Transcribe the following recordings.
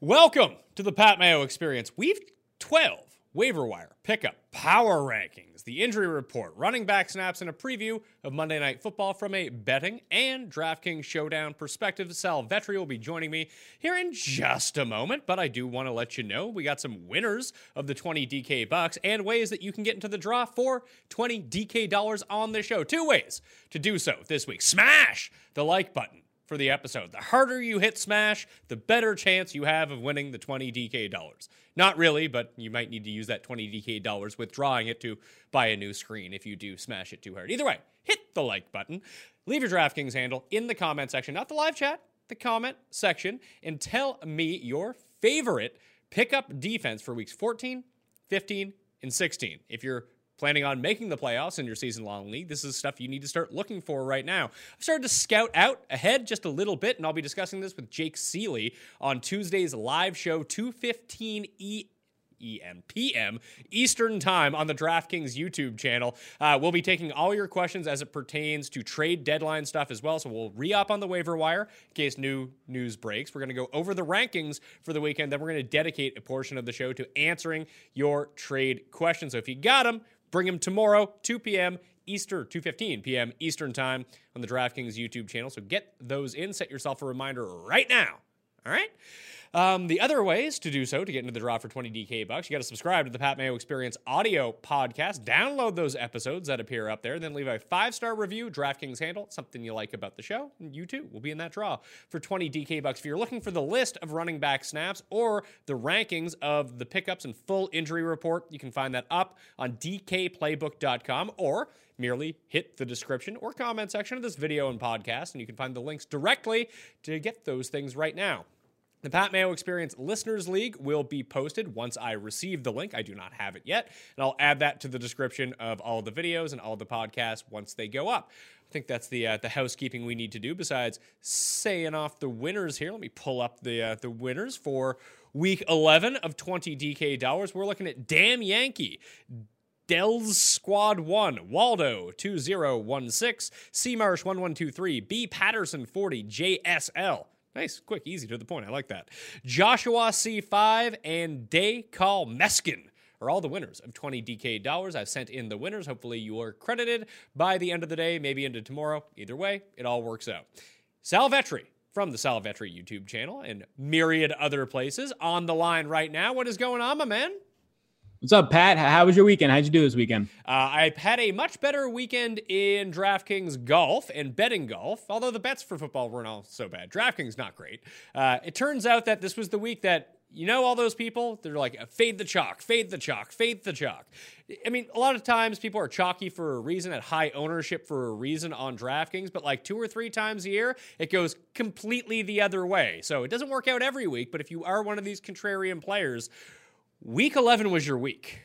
Welcome to the Pat Mayo Experience. We've 12 waiver wire pickup power rankings, the injury report, running back snaps, and a preview of Monday Night Football from a betting and DraftKings showdown perspective. Sal Vetri will be joining me here in just a moment, but I do want to let you know we got some winners of the 20 DK bucks and ways that you can get into the draw for 20 DK dollars on the show. Two ways to do so this week. Smash the like button for the episode. The harder you hit smash, the better chance you have of winning the 20 DK dollars. Not really, but you might need to use that 20 DK dollars withdrawing it to buy a new screen if you do smash it too hard. Either way, hit the like button. Leave your DraftKings handle in the comment section, not the live chat, the comment section, and tell me your favorite pickup defense for weeks 14, 15, and 16. If you're planning on making the playoffs in your season long league, this is stuff you need to start looking for right now. I've started to scout out ahead just a little bit, and I'll be discussing this with Jake Ciely on Tuesday's live show, 215 E. EM PM Eastern Time on the DraftKings YouTube channel. Uh, we'll be taking all your questions as it pertains to trade deadline stuff as well. So we'll re up on the waiver wire in case new news breaks. We're going to go over the rankings for the weekend. Then we're going to dedicate a portion of the show to answering your trade questions. So if you got them, bring him tomorrow, 2 p.m. Eastern, 2:15 p.m. Eastern Time on the DraftKings YouTube channel. So get those in. Set yourself a reminder right now. All right. Um, the other ways to do so to get into the draw for 20 DK bucks, you got to subscribe to the Pat Mayo Experience audio podcast. Download those episodes that appear up there, then leave a five star review, DraftKings handle, something you like about the show, and you too will be in that draw for 20 DK bucks. If you're looking for the list of running back snaps or the rankings of the pickups and full injury report, you can find that up on DKPlaybook.com or merely hit the description or comment section of this video and podcast, and you can find the links directly to get those things right now. The Pat Mayo Experience Listeners League will be posted once I receive the link. I do not have it yet. And I'll add that to the description of all the videos and all the podcasts once they go up. I think that's the uh, the housekeeping we need to do. Besides saying off the winners here, let me pull up the uh, the winners for week 11 of 20 DK dollars. We're looking at Damn Yankee, Dells Squad 1, Waldo 2016, C Marsh 1123, B Patterson 40, JSL. Nice, quick, easy to the point. I like that. Joshua C5 and Day Call Meskin are all the winners of 20 DK dollars. I've sent in the winners. Hopefully, you are credited by the end of the day, maybe into tomorrow. Either way, it all works out. Sal Vetri from the Sal Vetri YouTube channel and myriad other places on the line right now. What is going on, my man? What's up, Pat? How was your weekend? How'd you do this weekend? Uh, I've had a much better weekend in DraftKings golf and betting golf, although the bets for football weren't all so bad. DraftKings not great. Uh, it turns out that this was the week that you know all those people they're like fade the chalk fade the chalk fade the chalk i mean a lot of times people are chalky for a reason at high ownership for a reason on draftkings but like two or three times a year it goes completely the other way so it doesn't work out every week but if you are one of these contrarian players week 11 was your week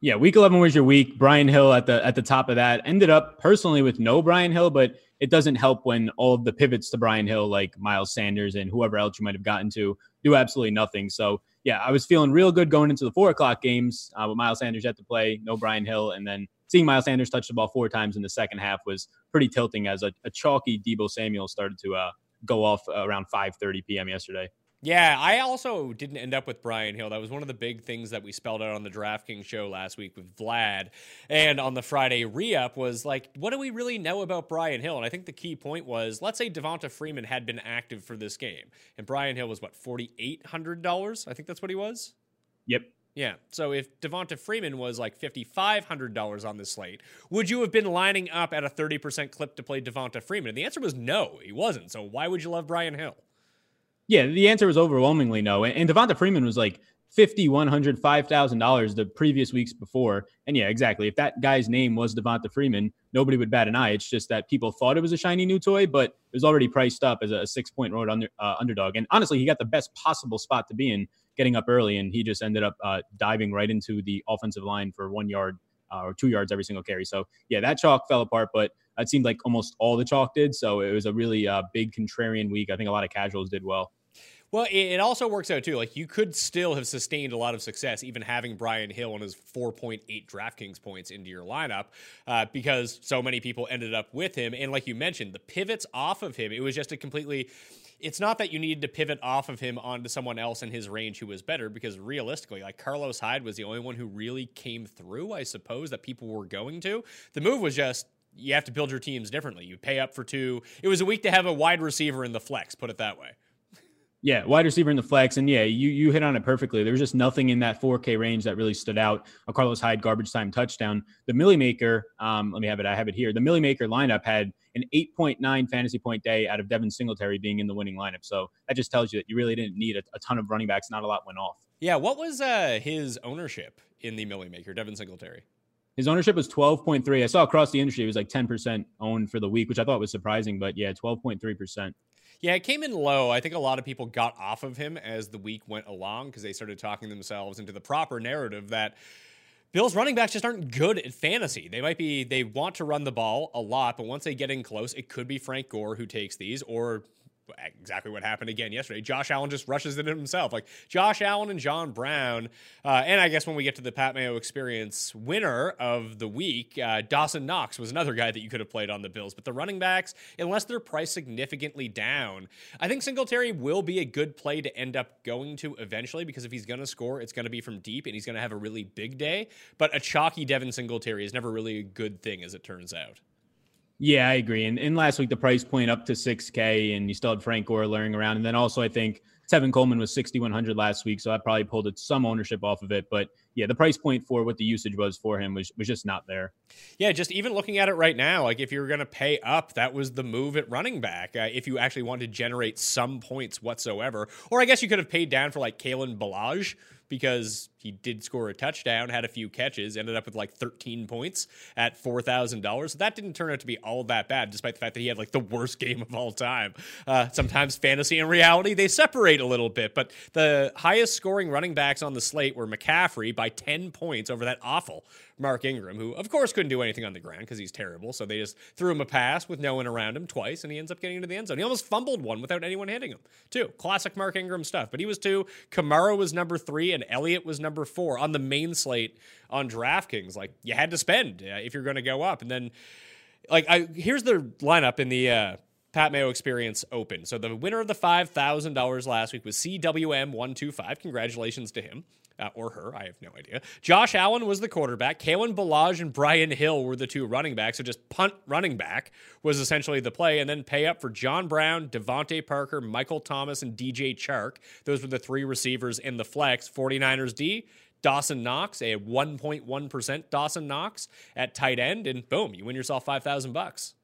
Yeah, week 11 was your week. Brian Hill at the at the top of that. Ended up personally with no Brian Hill, but it doesn't help when all of the pivots to Brian Hill, like Miles Sanders and whoever else you might have gotten to, do absolutely nothing. So yeah, I was feeling real good going into the four o'clock games uh, with Miles Sanders yet to play, no Brian Hill, and then seeing Miles Sanders touch the ball four times in the second half was pretty tilting as a, a chalky Deebo Samuel started to uh, go off around 5:30 p.m. yesterday. Yeah, I also didn't end up with Brian Hill. That was one of the big things that we spelled out on the DraftKings show last week with Vlad. And on the Friday re up was like, what do we really know about Brian Hill? And I think the key point was let's say Devonta Freeman had been active for this game. And Brian Hill was what, $4,800? I think that's what he was. Yep. Yeah. So if Devonta Freeman was like $5,500 on this slate, would you have been lining up at a 30% clip to play Devonta Freeman? And the answer was no, he wasn't. So why would you love Brian Hill? Yeah, the answer was overwhelmingly no. And, and Devonta Freeman was like fifty, one hundred, five thousand dollars the previous weeks before. And yeah, exactly. If that guy's name was Devonta Freeman, nobody would bat an eye. It's just that people thought it was a shiny new toy, but it was already priced up as a six point road under, uh, underdog. And honestly, he got the best possible spot to be in, getting up early, and he just ended up uh, diving right into the offensive line for one yard uh, or two yards every single carry. So yeah, that chalk fell apart, but it seemed like almost all the chalk did. So it was a really uh, big contrarian week. I think a lot of casuals did well. Well, it, also works out too. Like you could still have sustained a lot of success even having Brian Hill and his 4.8 DraftKings points into your lineup uh, because so many people ended up with him. And like you mentioned, the pivots off of him, it was just a completely it's not that you needed to pivot off of him onto someone else in his range who was better because realistically, like Carlos Hyde was the only one who really came through, I suppose, that people were going to. The move was just you have to build your teams differently. You pay up for two. It was a week to have a wide receiver in the flex, put it that way. Yeah, wide receiver in the flex, and yeah, you you hit on it perfectly. There was just nothing in that 4K range that really stood out. A Carlos Hyde garbage time touchdown. The Millie Maker, um, let me have it. I have it here. The Millie Maker lineup had an 8.9 fantasy point day out of Devin Singletary being in the winning lineup. So that just tells you that you really didn't need a, a ton of running backs. Not a lot went off. Yeah, what was uh, his ownership in the Millie Maker, Devin Singletary? His ownership was 12.3. I saw across the industry it was like 10% owned for the week, which I thought was surprising, but yeah, 12.3%. Yeah, it came in low. I think a lot of people got off of him as the week went along because they started talking themselves into the proper narrative that Bills running backs just aren't good at fantasy. They might be, they want to run the ball a lot, but once they get in close, it could be Frank Gore who takes these or exactly what happened again yesterday. Josh Allen just rushes it himself. Like Josh Allen and John Brown. Uh, and I guess when we get to the Pat Mayo experience winner of the week, uh, Dawson Knox was another guy that you could have played on the Bills. But the running backs, unless they're priced significantly down, I think Singletary will be a good play to end up going to eventually because if he's going to score, it's going to be from deep and he's going to have a really big day. But a chalky Devin Singletary is never really a good thing, as it turns out. Yeah, I agree. And, and last week, the price point up to 6K, and you still had Frank Gore luring around. And then also, I think Tevin Coleman was 6,100 last week. So I probably pulled some ownership off of it. But yeah, the price point for what the usage was for him was, was just not there. Yeah, just even looking at it right now, like if you were going to pay up, that was the move at running back. Uh, if you actually wanted to generate some points whatsoever, or I guess you could have paid down for like Kalen Ballage, because he did score a touchdown, had a few catches, ended up with like 13 points at $4,000. So that didn't turn out to be all that bad, despite the fact that he had like the worst game of all time. Uh, sometimes fantasy and reality, they separate a little bit, but the highest scoring running backs on the slate were McCaffrey by 10 points over that awful Mark Ingram, who of course couldn't do anything on the ground because he's terrible. So they just threw him a pass with no one around him twice, and he ends up getting into the end zone. He almost fumbled one without anyone hitting him, too. Classic Mark Ingram stuff. But he was two. Kamara was number three, and Elliott was number four on the main slate on DraftKings. Like you had to spend uh, if you're going to go up, and then like I here's the lineup in the. Uh, Pat Mayo Experience Open. So the winner of the $5,000 last week was CWM125. Congratulations to him uh, or her. I have no idea. Josh Allen was the quarterback. Kalen Ballage and Brian Hill were the two running backs. So just punt running back was essentially the play, and then pay up for John Brown, DeVante Parker, Michael Thomas, and DJ Chark. Those were the three receivers in the flex. 49ers D. Dawson Knox, a 1.1% Dawson Knox at tight end, and boom, you win yourself 5,000 bucks.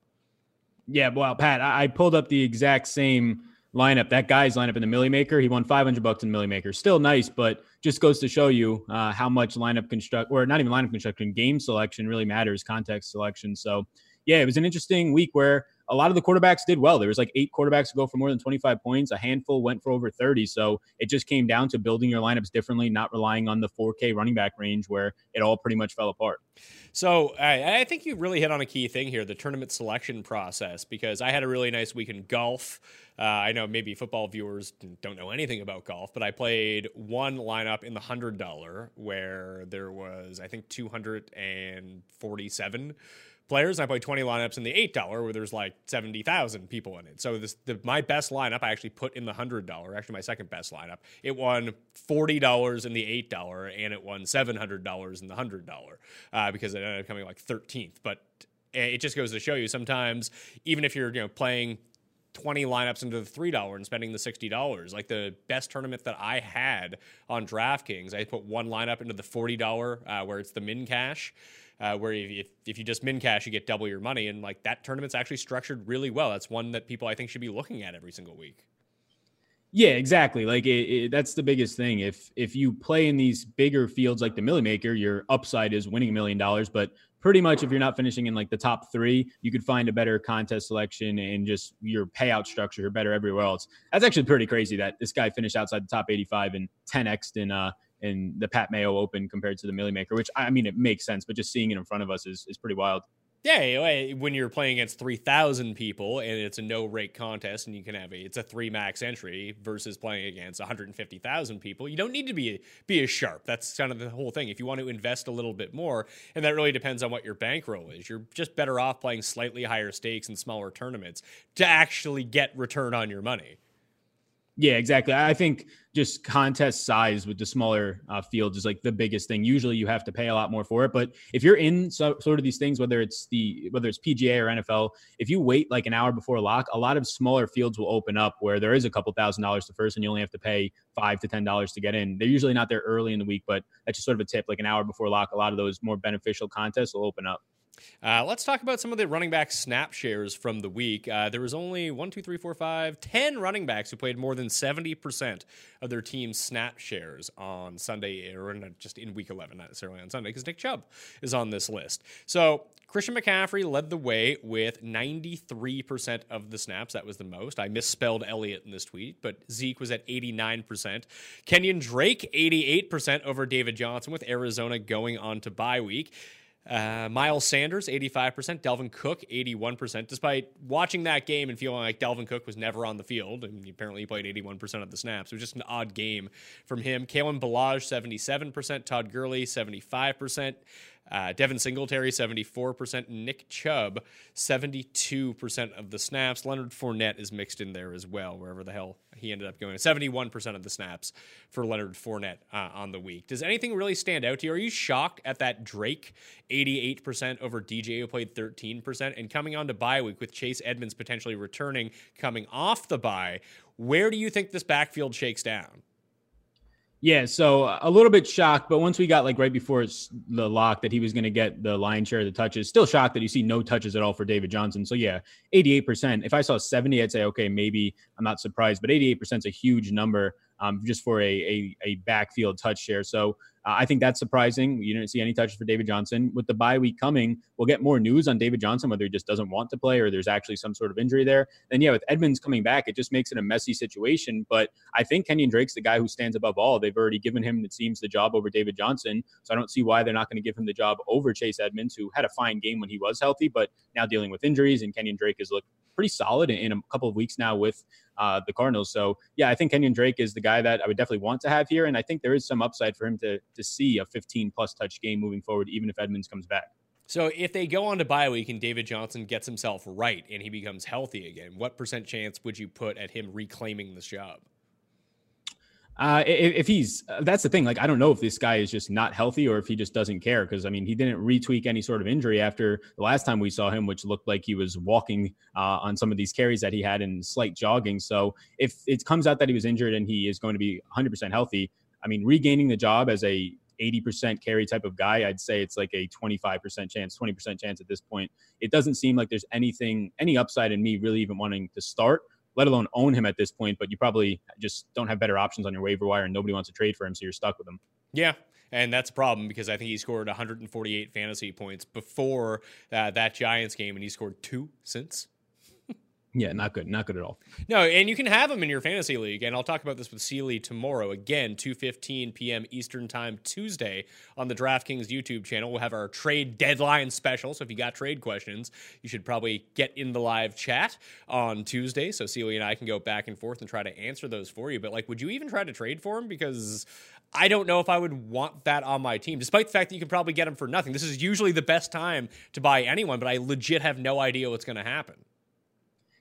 Yeah, well, Pat, I pulled up the exact same lineup, that guy's lineup in the Millie Maker. He won 500 bucks in Millie Maker. Still nice, but just goes to show you uh, how much lineup construct or not even lineup construction, game selection really matters, context selection. So, yeah, it was an interesting week where a lot of the quarterbacks did well. There was like eight quarterbacks to go for more than 25 points. A handful went for over 30. So it just came down to building your lineups differently, not relying on the 4K running back range where it all pretty much fell apart. So I, I think you really hit on a key thing here the tournament selection process, because I had a really nice week in golf. Uh, I know maybe football viewers don't know anything about golf, but I played one lineup in the $100 where there was, I think, 247 players. And I play 20 lineups in the $8 where there's like 70,000 people in it. So this, the, my best lineup, I actually put in the $100, actually my second best lineup. It won $40 in the $8 and it won $700 in the $100 uh, because it ended up coming like 13th. But eh, it just goes to show you sometimes, even if you're you know playing 20 lineups into the $3 and spending the $60. Like the best tournament that I had on DraftKings, I put one lineup into the $40 uh, where it's the min cash uh, where if, if you just min cash, you get double your money. And like that tournament's actually structured really well. That's one that people I think should be looking at every single week. Yeah, exactly. Like it, it, that's the biggest thing. If if you play in these bigger fields like the Millie Maker, your upside is winning a million dollars. But pretty much, if you're not finishing in like the top three, you could find a better contest selection and just your payout structure better everywhere else. That's actually pretty crazy that this guy finished outside the top 85 and 10x in uh in the Pat Mayo Open compared to the Millie Maker, which I mean it makes sense, but just seeing it in front of us is is pretty wild. Yeah, eh, when you're playing against 3,000 people and it's a no rake contest and you can have a it's a 3 max entry versus playing against 150,000 people, you don't need to be be as sharp. That's kind of the whole thing. If you want to invest a little bit more, and that really depends on what your bankroll is. You're just better off playing slightly higher stakes and smaller tournaments to actually get return on your money. Yeah, exactly. I think just contest size with the smaller uh, fields is like the biggest thing. Usually, you have to pay a lot more for it. But if you're in so, sort of these things, whether it's the whether it's PGA or NFL, if you wait like an hour before lock, a lot of smaller fields will open up where there is a couple thousand dollars to first, and you only have to pay five to ten dollars to get in. They're usually not there early in the week, but that's just sort of a tip. Like an hour before lock, a lot of those more beneficial contests will open up. Uh, let's talk about some of the running back snap shares from the week. Uh, there was only one, two, three, four, five, ten running backs who played more than 70% of their team's snap shares on Sunday, or just in week 11, not necessarily on Sunday, because Nick Chubb is on this list. So Christian McCaffrey led the way with 93% of the snaps. That was the most. I misspelled Elliott in this tweet, but Zeke was at 89%. Kenyon Drake, 88% over David Johnson, with Arizona going on to bye week. Uh, Miles Sanders, 85%. Dalvin Cook, 81%. Despite watching that game and feeling like Dalvin Cook was never on the field, and apparently he played 81% of the snaps. It was just an odd game from him. Kalen Ballage, 77%. Todd Gurley, 75%. Uh, Devin Singletary, 74%. Nick Chubb, 72% of the snaps. Leonard Fournette is mixed in there as well, wherever the hell he ended up going. 71% of the snaps for Leonard Fournette uh, on the week. Does anything really stand out to you? Are you shocked at that Drake 88% over DJ, who played 13%? And coming on to bye week with Chase Edmonds potentially returning, coming off the bye, where do you think this backfield shakes down? Yeah, so uh, a little bit shocked, but once we got like right before the lock that he was going to get the lion share of the touches, still shocked that you see no touches at all for David Johnson. So yeah, 88%. If I saw 70, I'd say, okay, maybe I'm not surprised, but 88% is a huge number um, just for a, a, a backfield touch share. So uh, I think that's surprising. You didn't see any touches for David Johnson. With the bye week coming, we'll get more news on David Johnson, whether he just doesn't want to play or there's actually some sort of injury there. And yeah, with Edmonds coming back, it just makes it a messy situation. But I think Kenyon Drake's the guy who stands above all. They've already given him, it seems, the job over David Johnson. So I don't see why they're not going to give him the job over Chase Edmonds, who had a fine game when he was healthy, but now dealing with injuries. And Kenyon Drake has looked pretty solid in a couple of weeks now with uh, the Cardinals. So yeah, I think Kenyon Drake is the guy that I would definitely want to have here, and I think there is some upside for him to to see a 15 plus touch game moving forward, even if Edmonds comes back. So if they go on to bye week and David Johnson gets himself right and he becomes healthy again, what percent chance would you put at him reclaiming this job? Uh, if, he's uh, that's the thing. Like, I don't know if this guy is just not healthy or if he just doesn't care. Because I mean, he didn't retweak any sort of injury after the last time we saw him, which looked like he was walking uh, on some of these carries that he had in slight jogging. So if it comes out that he was injured and he is going to be 100% healthy, I mean, regaining the job as a 80% carry type of guy, I'd say it's like a 25% chance, 20% chance at this point. It doesn't seem like there's anything, any upside in me really even wanting to start let alone own him at this point. But you probably just don't have better options on your waiver wire, and nobody wants to trade for him, so you're stuck with him. Yeah, and that's a problem because I think he scored 148 fantasy points before uh, that Giants game, and he scored two since. Yeah, not good. Not good at all. No, and you can have him in your fantasy league, and I'll talk about this with Ciely tomorrow. Again, 2.15 p.m. Eastern Time Tuesday on the DraftKings YouTube channel. We'll have our trade deadline special, so if you got trade questions, you should probably get in the live chat on Tuesday so Ciely and I can go back and forth and try to answer those for you. But, like, would you even try to trade for him? Because I don't know if I would want that on my team, despite the fact that you can probably get him for nothing. This is usually the best time to buy anyone, but I legit have no idea what's going to happen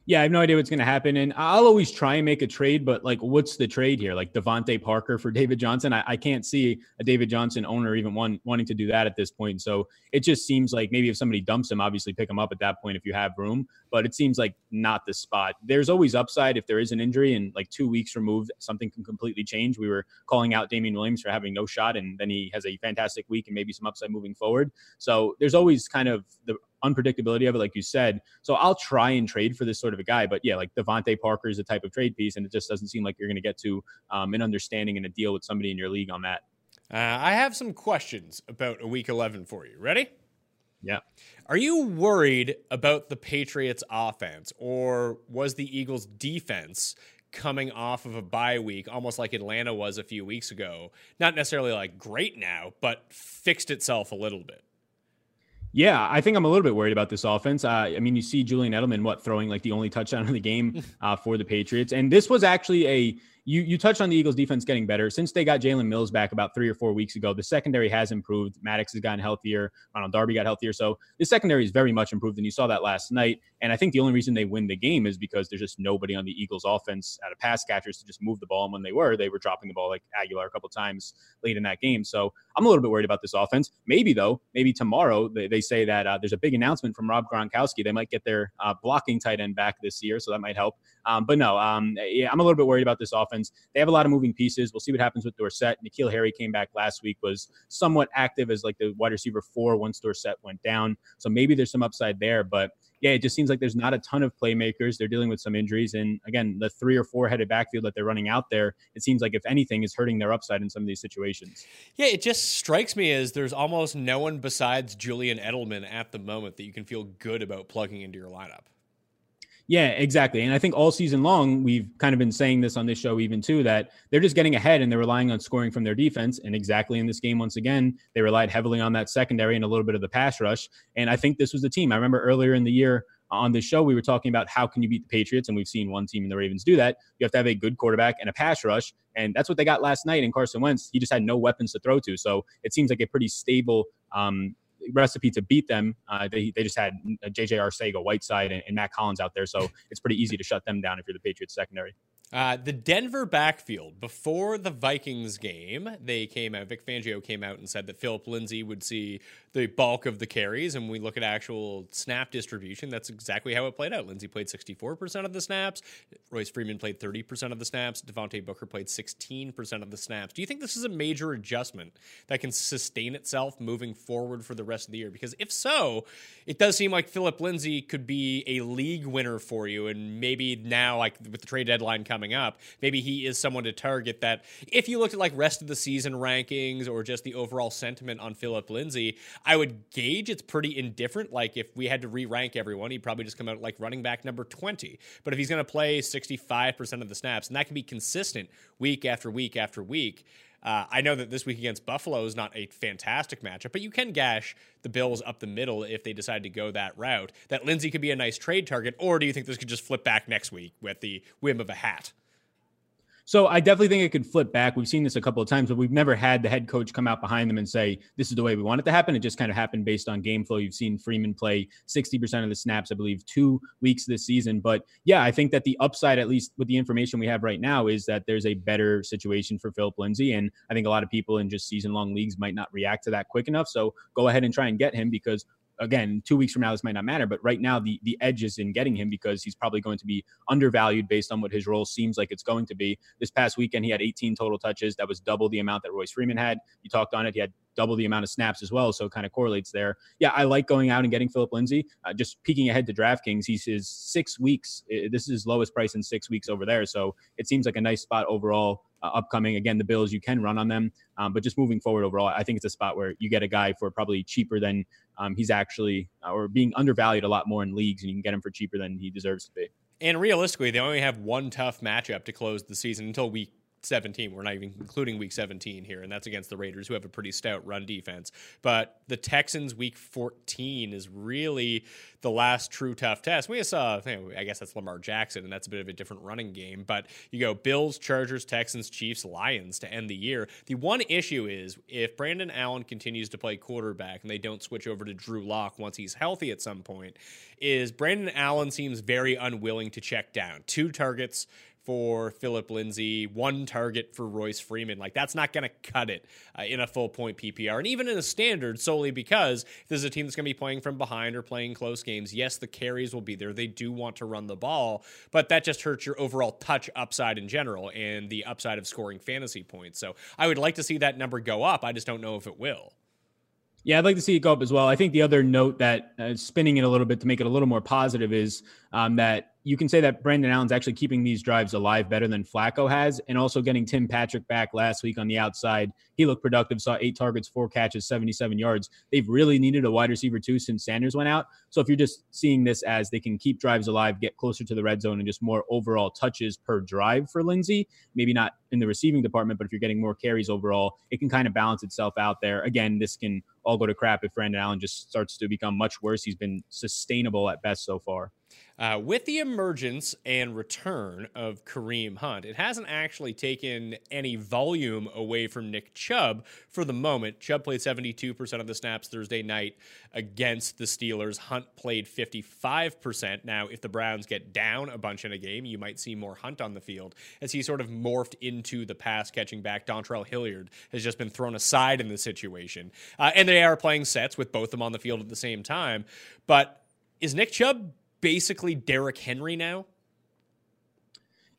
yeah, I have no idea what's going to happen. And I'll always try and make a trade, but like, what's the trade here? Like DeVante Parker for David Johnson? I, I can't see a David Johnson owner even one, wanting to do that at this point. So it just seems like maybe if somebody dumps him, obviously pick him up at that point if you have room. But it seems like not the spot. There's always upside if there is an injury and like two weeks removed, something can completely change. We were calling out Damien Williams for having no shot, and then he has a fantastic week and maybe some upside moving forward. So there's always kind of the unpredictability of it, like you said. So I'll try and trade for this sort of a guy. But yeah, like DeVante Parker is a type of trade piece, and it just doesn't seem like you're going to get to um, an understanding and a deal with somebody in your league on that. Uh, I have some questions about a week 11 for you. Ready? Yeah. Are you worried about the Patriots offense or was the Eagles defense coming off of a bye week almost like Atlanta was a few weeks ago? Not necessarily like great now, but fixed itself a little bit. Yeah, I think I'm a little bit worried about this offense. Uh, I mean, you see Julian Edelman, what, throwing like the only touchdown of the game uh, for the Patriots. And this was actually a you you touched on the Eagles defense getting better since they got Jalen Mills back about three or four weeks ago. The secondary has improved. Maddox has gotten healthier. Ronald Darby got healthier. So the secondary is very much improved, and you saw that last night. And I think the only reason they win the game is because there's just nobody on the Eagles offense out of pass catchers to just move the ball. And when they were, they were dropping the ball like Agholor a couple times late in that game. So I'm a little bit worried about this offense. Maybe though, maybe tomorrow they, they say that uh, there's a big announcement from Rob Gronkowski. They might get their uh, blocking tight end back this year, so that might help. Um, but no, um, yeah, I'm a little bit worried about this offense. They have a lot of moving pieces. We'll see what happens with Dorsett. N'Keal Harry came back last week, was somewhat active as like the wide receiver four once Dorsett went down. So maybe there's some upside there. But yeah, it just seems like there's not a ton of playmakers. They're dealing with some injuries. And again, the three or four headed backfield that they're running out there, it seems like if anything is hurting their upside in some of these situations. Yeah, it just strikes me as there's almost no one besides Julian Edelman at the moment that you can feel good about plugging into your lineup. Yeah, exactly. And I think all season long, we've kind of been saying this on this show, even too, that they're just getting ahead and they're relying on scoring from their defense. And exactly in this game, once again, they relied heavily on that secondary and a little bit of the pass rush. And I think this was the team. I remember earlier in the year on this show, we were talking about how can you beat the Patriots, and we've seen one team in the Ravens do that. You have to have a good quarterback and a pass rush, and that's what they got last night in Carson Wentz. He just had no weapons to throw to, so it seems like a pretty stable um, recipe to beat them. Uh, they, they just had JJ Arcega, Whiteside, and, and Mack Hollins out there, so it's pretty easy to shut them down if you're the Patriots secondary. Uh, the Denver backfield before the Vikings game, they came out. Vic Fangio came out and said that Philip Lindsay would see the bulk of the carries. And we look at actual snap distribution, that's exactly how it played out. Lindsay played 64% of the snaps. Royce Freeman played 30% of the snaps. Devontae Booker played 16% of the snaps. Do you think this is a major adjustment that can sustain itself moving forward for the rest of the year? Because if so, it does seem like Philip Lindsay could be a league winner for you. And maybe now, like with the trade deadline coming coming up, maybe he is someone to target that if you looked at like rest of the season rankings or just the overall sentiment on Philip Lindsay, I would gauge it's pretty indifferent. Like if we had to re rank everyone, he'd probably just come out like running back number 20. But if he's going to play 65% of the snaps, and that can be consistent week after week after week, uh, I know that this week against Buffalo is not a fantastic matchup, but you can gash the Bills up the middle if they decide to go that route. That Lindsay could be a nice trade target, or do you think this could just flip back next week with the whim of a hat? So I definitely think it could flip back. We've seen this a couple of times, but we've never had the head coach come out behind them and say, this is the way we want it to happen. It just kind of happened based on game flow. You've seen Freeman play 60% of the snaps, I believe, two weeks this season. But yeah, I think that the upside, at least with the information we have right now, is that there's a better situation for Philip Lindsay. And I think a lot of people in just season long leagues might not react to that quick enough. So go ahead and try and get him because again, two weeks from now, this might not matter, but right now the the edge is in getting him because he's probably going to be undervalued based on what his role seems like it's going to be. This past weekend, he had 18 total touches. That was double the amount that Royce Freeman had. You talked on it. He had double the amount of snaps as well. So it kind of correlates there. Yeah, I like going out and getting Philip Lindsay. Uh, just peeking ahead to DraftKings, he's his six weeks. This is his lowest price in six weeks over there. So it seems like a nice spot overall. Uh, upcoming again, the Bills you can run on them, um, but just moving forward overall, I think it's a spot where you get a guy for probably cheaper than um, he's actually uh, or being undervalued a lot more in leagues, and you can get him for cheaper than he deserves to be. And realistically, they only have one tough matchup to close the season until week 17. We're not even including week 17 here, and that's against the Raiders, who have a pretty stout run defense. But the Texans, week 14, is really the last true tough test. We saw, I guess that's Lamar Jackson, and that's a bit of a different running game. But you go Bills, Chargers, Texans, Chiefs, Lions to end the year. The one issue is if Brandon Allen continues to play quarterback and they don't switch over to Drew Lock once he's healthy at some point, is Brandon Allen seems very unwilling to check down. Two targets for Philip Lindsay, one target for Royce Freeman. Like that's not going to cut it uh, in a full point PPR, and even in a standard, solely because this is a team that's going to be playing from behind or playing close games. Yes, the carries will be there. They do want to run the ball, but that just hurts your overall touch upside in general and the upside of scoring fantasy points. So I would like to see that number go up. I just don't know if it will. Yeah, I'd like to see it go up as well. I think the other note that uh, spinning it a little bit to make it a little more positive is um, that you can say that Brandon Allen's actually keeping these drives alive better than Flacco has, and also getting Tim Patrick back last week on the outside. He looked productive, saw eight targets, four catches, 77 yards. They've really needed a wide receiver too since Sanders went out. So if you're just seeing this as they can keep drives alive, get closer to the red zone, and just more overall touches per drive for Lindsay, maybe not in the receiving department, but if you're getting more carries overall, it can kind of balance itself out there. Again, this can all go to crap if Brandon Allen just starts to become much worse. He's been sustainable at best so far. Uh, with the emergence and return of Kareem Hunt, it hasn't actually taken any volume away from Nick Chubb for the moment. Chubb played 72% of the snaps Thursday night against the Steelers. Hunt played 55%. Now, if the Browns get down a bunch in a game, you might see more Hunt on the field as he sort of morphed into the pass catching back. Dontrell Hilliard has just been thrown aside in the situation. Uh, and they are playing sets with both of them on the field at the same time. But is Nick Chubb basically Derrick Henry now?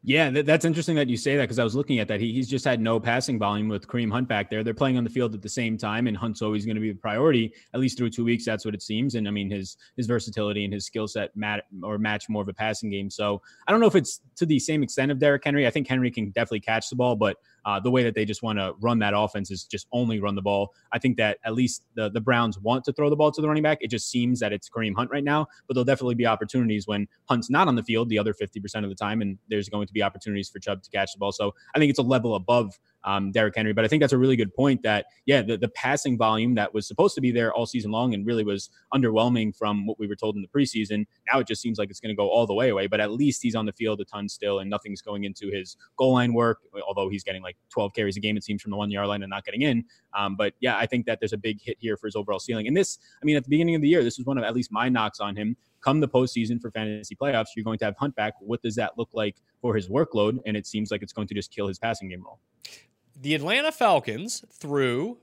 Yeah, that's interesting that you say that because I was looking at that. He, he's just had no passing volume with Kareem Hunt back there. They're playing on the field at the same time, and Hunt's always going to be the priority, at least through two weeks. That's what it seems. And I mean, his his versatility and his skill set mat or match more of a passing game. So I don't know if it's to the same extent of Derrick Henry. I think Henry can definitely catch the ball, but uh, the way that they just want to run that offense is just only run the ball. I think that at least the, the Browns want to throw the ball to the running back. It just seems that it's Kareem Hunt right now, but there'll definitely be opportunities when Hunt's not on the field the other 50% of the time, and there's going to be opportunities for Chubb to catch the ball. So I think it's a level above um, Derrick Henry. But I think that's a really good point that, yeah, the, the passing volume that was supposed to be there all season long and really was underwhelming from what we were told in the preseason. Now it just seems like it's going to go all the way away. But at least he's on the field a ton still and nothing's going into his goal line work, although he's getting like 12 carries a game, it seems, from the one yard line and not getting in. Um, but yeah, I think that there's a big hit here for his overall ceiling. And this, I mean, at the beginning of the year, this was one of at least my knocks on him come the postseason for fantasy playoffs, you're going to have Hunt back. What does that look like for his workload? And it seems like it's going to just kill his passing game role. The Atlanta Falcons, through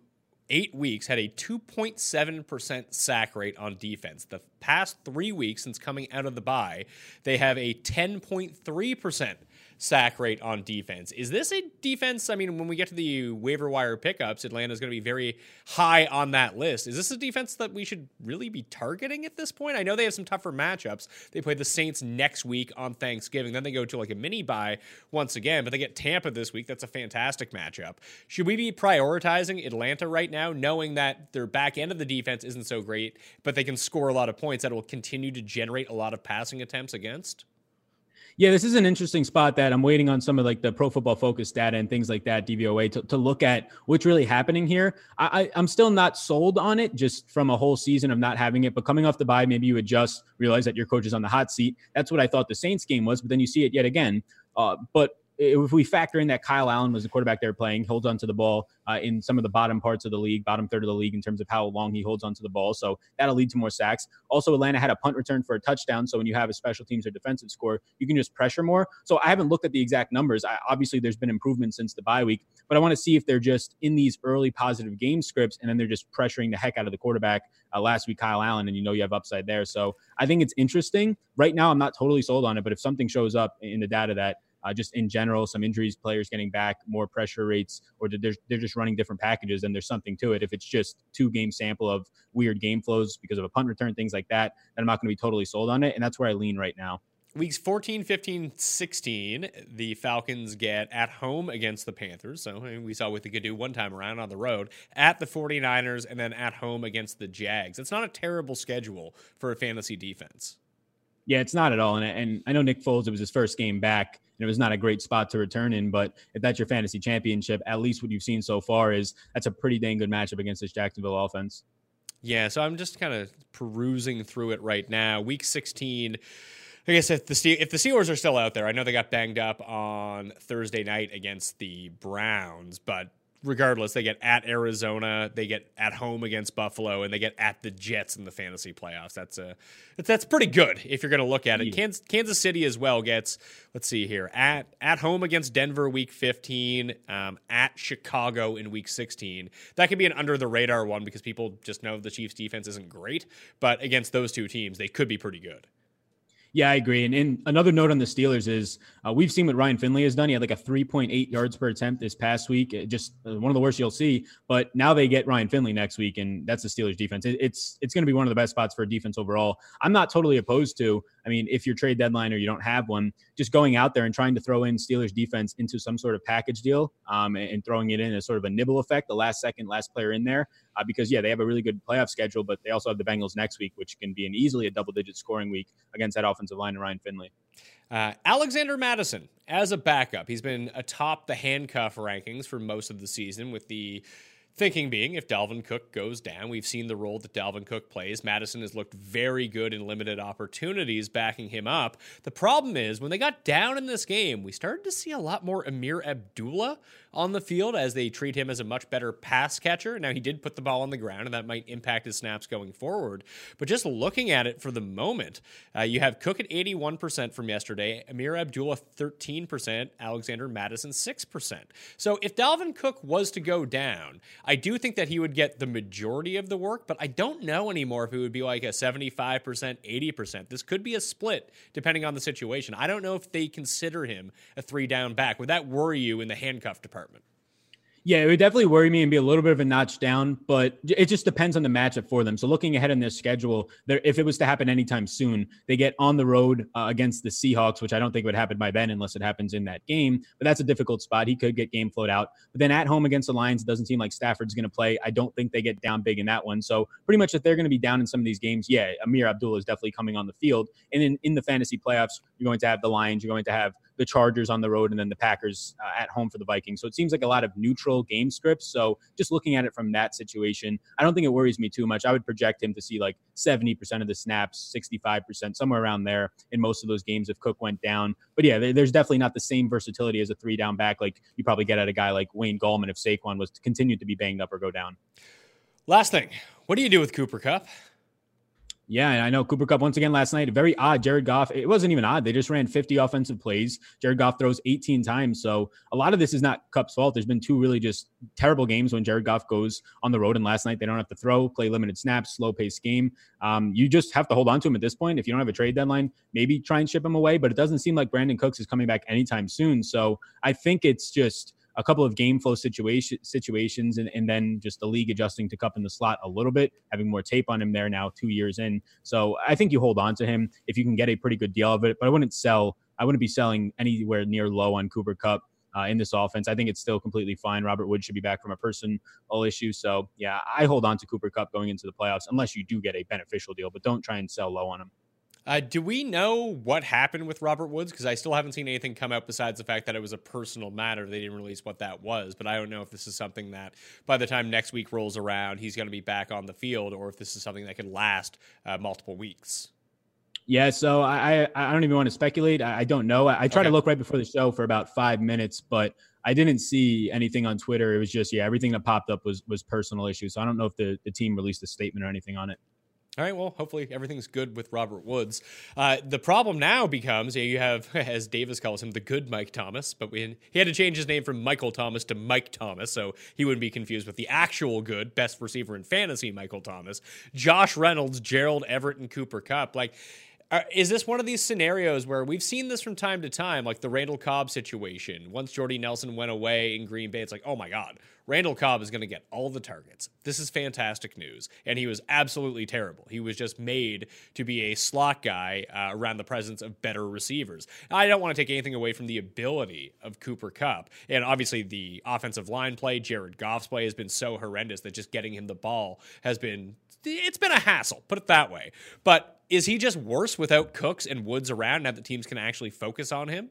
eight weeks, had a 2.7% sack rate on defense. The past three weeks since coming out of the bye, they have a 10.3% sack rate on defense. Is this a defense? I mean, when we get to the waiver wire pickups, Atlanta is going to be very high on that list. Is this a defense that we should really be targeting at this point? I know they have some tougher matchups. They play the Saints next week on Thanksgiving. Then they go to like a mini bye once again, but they get Tampa this week. That's a fantastic matchup. Should we be prioritizing Atlanta right now, knowing that their back end of the defense isn't so great, but they can score a lot of points that will continue to generate a lot of passing attempts against? Yeah, this is an interesting spot that I'm waiting on some of like the pro football focus data and things like that, DVOA, to, to look at what's really happening here. I, I, I'm still not sold on it just from a whole season of not having it. But coming off the bye, maybe you adjust, realize that your coach is on the hot seat. That's what I thought the Saints game was, but then you see it yet again. Uh, but if we factor in that Kyle Allen was the quarterback they're playing, holds onto the ball uh, in some of the bottom parts of the league, bottom third of the league in terms of how long he holds onto the ball. So that'll lead to more sacks. Also, Atlanta had a punt return for a touchdown. So when you have a special teams or defensive score, you can just pressure more. So I haven't looked at the exact numbers. I, obviously, there's been improvement since the bye week, but I want to see if they're just in these early positive game scripts and then they're just pressuring the heck out of the quarterback. Uh, last week, Kyle Allen, and you know you have upside there. So I think it's interesting. Right now, I'm not totally sold on it, but if something shows up in the data that uh, just in general, some injuries, players getting back, more pressure rates, or they're, they're just running different packages and there's something to it. If it's just two game sample of weird game flows because of a punt return, things like that, then I'm not going to be totally sold on it. And that's where I lean right now. Weeks 14, 15, 16, the Falcons get at home against the Panthers. So we saw what they could do one time around on the road, at the 49ers, and then at home against the Jags. It's not a terrible schedule for a fantasy defense. Yeah, it's not at all. And, and I know Nick Foles, it was his first game back, and it was not a great spot to return in. But if that's your fantasy championship, at least what you've seen so far is that's a pretty dang good matchup against this Jacksonville offense. Yeah, so I'm just kind of perusing through it right now. Week 16. I guess if the if the Steelers are still out there, I know they got banged up on Thursday night against the Browns, but regardless, they get at Arizona, they get at home against Buffalo, and they get at the Jets in the fantasy playoffs. That's a that's pretty good if you're going to look at it. Yeah. Kansas, Kansas City as well gets let's see here at at home against Denver week 15, um, at Chicago in week 16. That could be an under the radar one because people just know the Chiefs defense isn't great, but against those two teams, they could be pretty good. Yeah, I agree. And, and another note on the Steelers is uh, we've seen what Ryan Finley has done. He had like a 3.8 yards per attempt this past week, just uh, one of the worst you'll see. But now they get Ryan Finley next week, and that's the Steelers defense. It, it's it's going to be one of the best spots for a defense overall. I'm not totally opposed to. I mean, if your trade deadline or you don't have one, just going out there and trying to throw in Steelers defense into some sort of package deal um, and throwing it in as sort of a nibble effect, the last second, last player in there uh, because yeah, they have a really good playoff schedule, but they also have the Bengals next week, which can be an easily a double-digit scoring week against that offensive line and Ryan Finley. Uh, Alexander Mattison as a backup, he's been atop the handcuff rankings for most of the season with the Thinking being, if Dalvin Cook goes down, we've seen the role that Dalvin Cook plays. Mattison has looked very good in limited opportunities, backing him up. The problem is, when they got down in this game, we started to see a lot more Ameer Abdullah on the field as they treat him as a much better pass catcher. Now, he did put the ball on the ground, and that might impact his snaps going forward. But just looking at it for the moment, uh, you have Cook at 81% from yesterday, Ameer Abdullah 13%, Alexander Mattison 6%. So if Dalvin Cook was to go down, I do think that he would get the majority of the work, but I don't know anymore if it would be like a 75%, 80%. This could be a split depending on the situation. I don't know if they consider him a three down back. Would that worry you in the handcuff department? Yeah, it would definitely worry me and be a little bit of a notch down, but it just depends on the matchup for them. So looking ahead in their schedule, if it was to happen anytime soon, they get on the road uh, against the Seahawks, which I don't think would happen by then unless it happens in that game. But that's a difficult spot. He could get game flowed out. But then at home against the Lions, it doesn't seem like Stafford's going to play. I don't think they get down big in that one. So pretty much if they're going to be down in some of these games, yeah, Ameer Abdullah is definitely coming on the field. And in, in the fantasy playoffs, you're going to have the Lions, you're going to have the Chargers on the road, and then the Packers uh, at home for the Vikings. So it seems like a lot of neutral game scripts. So just looking at it from that situation, I don't think it worries me too much. I would project him to see like 70% of the snaps, 65%, somewhere around there in most of those games if Cook went down. But yeah, there's definitely not the same versatility as a three down back like you probably get at a guy like Wayne Gallman if Saquon was to continue to be banged up or go down. Last thing, what do you do with Cooper Kupp? Yeah, and I know Cooper Kupp once again last night. Very odd. Jared Goff. It wasn't even odd. They just ran 50 offensive plays. Jared Goff throws 18 times. So a lot of this is not Kupp's fault. There's been two really just terrible games when Jared Goff goes on the road. And last night they don't have to throw, play limited snaps, slow pace game. Um, you just have to hold on to him at this point. If you don't have a trade deadline, maybe try and ship him away. But it doesn't seem like Brandin Cooks is coming back anytime soon. So I think it's just a couple of game flow situation situations and, and then just the league adjusting to Kupp in the slot a little bit, having more tape on him there now, two years in. So I think you hold on to him if you can get a pretty good deal of it. But I wouldn't sell. I wouldn't be selling anywhere near low on Cooper Kupp. Uh, in this offense. I think it's still completely fine. Robert Wood should be back from a personal issue. So, yeah, I hold on to Cooper Kupp going into the playoffs unless you do get a beneficial deal, but don't try and sell low on him. Uh, do we know what happened with Robert Woods? Because I still haven't seen anything come out besides the fact that it was a personal matter. They didn't release what that was, but I don't know if this is something that by the time next week rolls around, he's going to be back on the field, or if this is something that could last uh, multiple weeks. Yeah, so I I don't even want to speculate. I, I don't know. I, I tried okay. to look right before the show for about five minutes, but I didn't see anything on Twitter. It was just yeah, everything that popped up was was personal issues. So I don't know if the, the team released a statement or anything on it. All right, well, hopefully everything's good with Robert Woods. Uh, the problem now becomes you have, as Davis calls him, the good Mike Thomas, but we, he had to change his name from Michael Thomas to Mike Thomas, so he wouldn't be confused with the actual good, best receiver in fantasy, Michael Thomas. Josh Reynolds, Gerald Everett, and Cooper Kupp. Like, is this one of these scenarios where we've seen this from time to time, like the Randall Cobb situation? Once Jordy Nelson went away in Green Bay, it's like, oh my God, Randall Cobb is going to get all the targets. This is fantastic news. And he was absolutely terrible. He was just made to be a slot guy uh, around the presence of better receivers. I don't want to take anything away from the ability of Cooper Kupp. And obviously, the offensive line play, Jared Goff's play has been so horrendous that just getting him the ball has been, it's been a hassle, put it that way. But is he just worse without Cooks and Woods around now that teams can actually focus on him?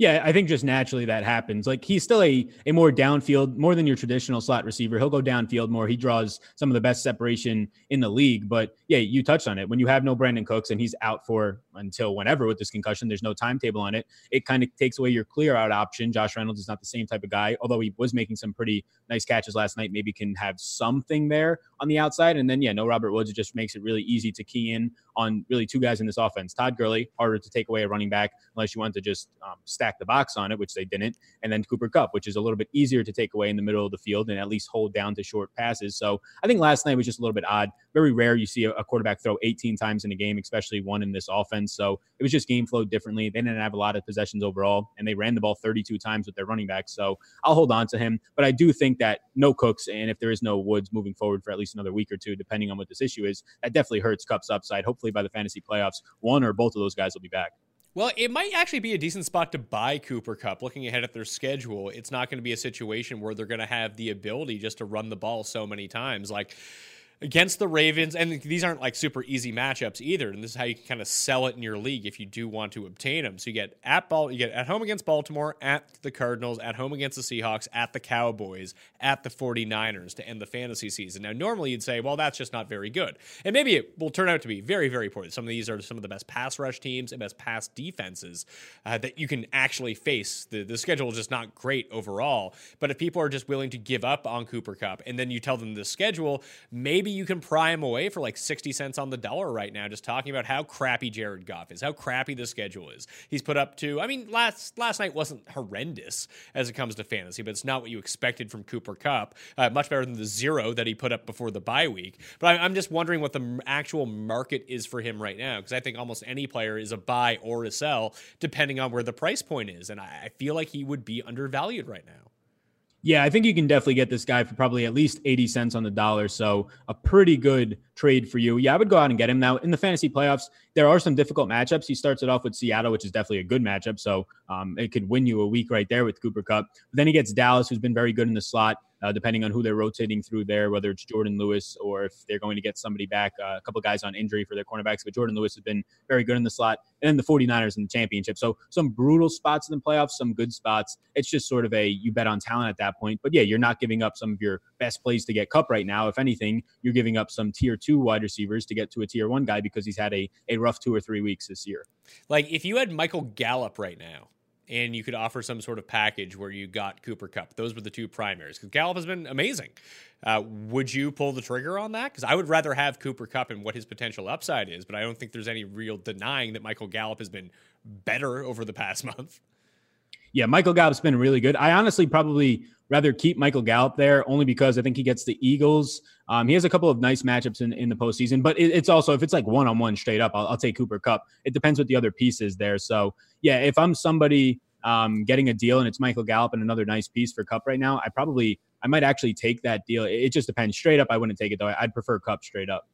Yeah, I think just naturally that happens. Like he's still a, a more downfield, more than your traditional slot receiver. He'll go downfield more. He draws some of the best separation in the league. But yeah, you touched on it. When you have no Brandin Cooks and he's out for until whenever with this concussion, there's no timetable on it. It kind of takes away your clear out option. Josh Reynolds is not the same type of guy, although he was making some pretty nice catches last night. Maybe can have something there on the outside. And then yeah, no Robert Woods. It just makes it really easy to key in on really two guys in this offense. Todd Gurley, harder to take away a running back unless you want to just um, stack the box on it, which they didn't, and then Cooper Kupp, which is a little bit easier to take away in the middle of the field and at least hold down to short passes. So I think last night was just a little bit odd. Very rare you see a quarterback throw 18 times in a game, especially one in this offense. So it was just game flow differently. They didn't have a lot of possessions overall, and they ran the ball 32 times with their running back. So I'll hold on to him. But I do think that no Cooks, and if there is no Woods moving forward for at least another week or two, depending on what this issue is, that definitely hurts Kupp's upside. Hopefully by the fantasy playoffs, one or both of those guys will be back. Well, it might actually be a decent spot to buy Cooper Kupp. Looking ahead at their schedule, it's not going to be a situation where they're going to have the ability just to run the ball so many times. Like against the Ravens, and these aren't like super easy matchups either. And this is how you can kind of sell it in your league if you do want to obtain them. So you get at ball, you get at home against Baltimore, at the Cardinals, at home against the Seahawks, at the Cowboys, at the 49ers to end the fantasy season. Now, normally you'd say, well, that's just not very good. And maybe it will turn out to be very, very poor. Some of these are some of the best pass rush teams and best pass defenses uh, that you can actually face. The, the schedule is just not great overall. But if people are just willing to give up on Cooper Kupp and then you tell them the schedule, maybe maybe you can pry him away for like 60 cents on the dollar right now, just talking about how crappy Jared Goff is, how crappy the schedule is. He's put up to, I mean, last last night wasn't horrendous as it comes to fantasy, but it's not what you expected from Cooper Kupp. Uh, much better than the zero that he put up before the bye week. But I, I'm just wondering what the actual market is for him right now, because I think almost any player is a buy or a sell, depending on where the price point is. And I, I feel like he would be undervalued right now. Yeah, I think you can definitely get this guy for probably at least 80 cents on the dollar. So a pretty good trade for you. Yeah, I would go out and get him. Now, in the fantasy playoffs, there are some difficult matchups. He starts it off with Seattle, which is definitely a good matchup. So um, it could win you a week right there with Cooper Kupp. But then he gets Dallas, who's been very good in the slot uh, depending on who they're rotating through there, whether it's Jourdan Lewis or if they're going to get somebody back, uh, a couple guys on injury for their cornerbacks. But Jourdan Lewis has been very good in the slot. And then the 49ers in the championship. So some brutal spots in the playoffs, some good spots. It's just sort of a you bet on talent at that point. But yeah, you're not giving up some of your best plays to get Kupp right now. If anything, you're giving up some tier two wide receivers to get to a tier one guy because he's had a, a rough two or three weeks this year. Like if you had Michael Gallup right now, and you could offer some sort of package where you got Cooper Kupp. Those were the two primaries because Gallup has been amazing. Uh, would you pull the trigger on that? Because I would rather have Cooper Kupp and what his potential upside is, but I don't think there's any real denying that Michael Gallup has been better over the past month. Yeah, Michael Gallup's been really good. I honestly probably rather keep Michael Gallup there only because I think he gets the Eagles. Um, he has a couple of nice matchups in, in the postseason, but it, it's also if it's like one on one straight up, I'll, I'll, take Cooper Kupp. It depends what the other piece is there. So yeah, if I'm somebody um, getting a deal and it's Michael Gallup and another nice piece for Kupp right now, I probably I might actually take that deal. It, it just depends. Straight up, I wouldn't take it though. I'd prefer Kupp straight up.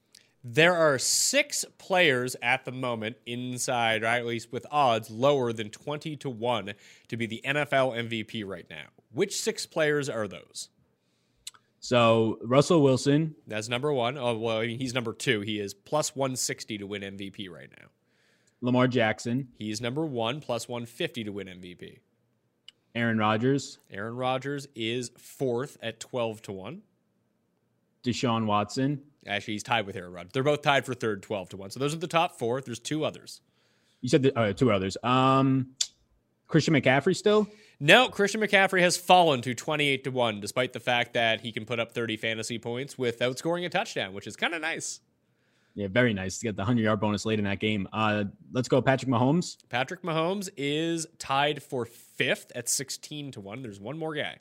There are six players at the moment inside, or at least with odds lower than 20 to 1 to be the NFL MVP right now. Which six players are those? So Russell Wilson. That's number one. Oh, well, I mean, he's number two. He is plus 160 to win MVP right now. Lamar Jackson. He's number one, plus 150 to win MVP. Aaron Rodgers. Aaron Rodgers is fourth at 12 to 1. Deshaun Watson. Actually, he's tied with Aaron Rodgers. They're both tied for third, 12 to 1. So those are the top four. There's two others. You said the, uh, two others. Um, Christian McCaffrey still? No, Christian McCaffrey has fallen to 28 to 1, despite the fact that he can put up 30 fantasy points without scoring a touchdown, which is kind of nice. Yeah, very nice to get the 100 yard bonus late in that game. Uh, let's go, Patrick Mahomes. Patrick Mahomes is tied for fifth at 16 to 1. There's one more guy.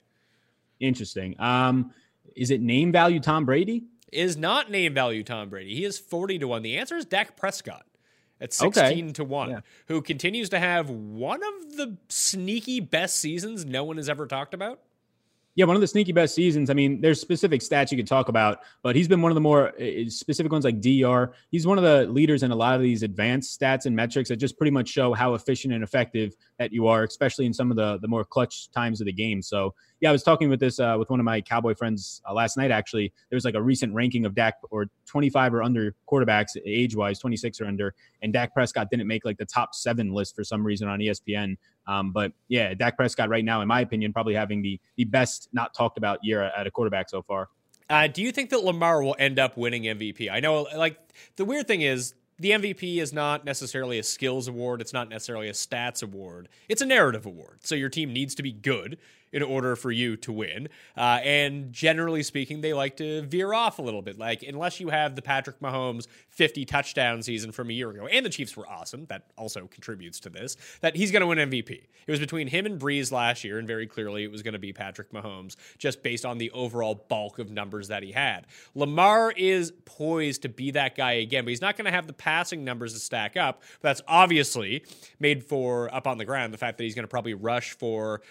Interesting. Um, is it name value Tom Brady? Is not name value Tom Brady. He is 40 to 1. The answer is Dak Prescott at 16 okay. to 1, yeah. who continues to have one of the sneaky best seasons no one has ever talked about. Yeah, one of the sneaky best seasons. I mean, there's specific stats you could talk about, but he's been one of the more specific ones like DR. He's one of the leaders in a lot of these advanced stats and metrics that just pretty much show how efficient and effective that you are, especially in some of the the more clutch times of the game. So yeah, I was talking with this uh, with one of my Cowboy friends uh, last night. Actually, there was like a recent ranking of Dak or 25 or under quarterbacks age wise, 26 or under, and Dak Prescott didn't make like the top seven list for some reason on ESPN. Um, but yeah, Dak Prescott right now, in my opinion, probably having the the best not talked about year at a quarterback so far. Uh, do you think that Lamar will end up winning MVP? I know, like the weird thing is the MVP is not necessarily a skills award. It's not necessarily a stats award. It's a narrative award. So your team needs to be good in order for you to win. Uh, and generally speaking, they like to veer off a little bit. Like, unless you have the Patrick Mahomes 50 touchdown season from a year ago, and the Chiefs were awesome, that also contributes to this, that he's going to win MVP. It was between him and Brees last year, and very clearly it was going to be Patrick Mahomes just based on the overall bulk of numbers that he had. Lamar is poised to be that guy again, but he's not going to have the passing numbers to stack up. But that's obviously made for up on the ground the fact that he's going to probably rush for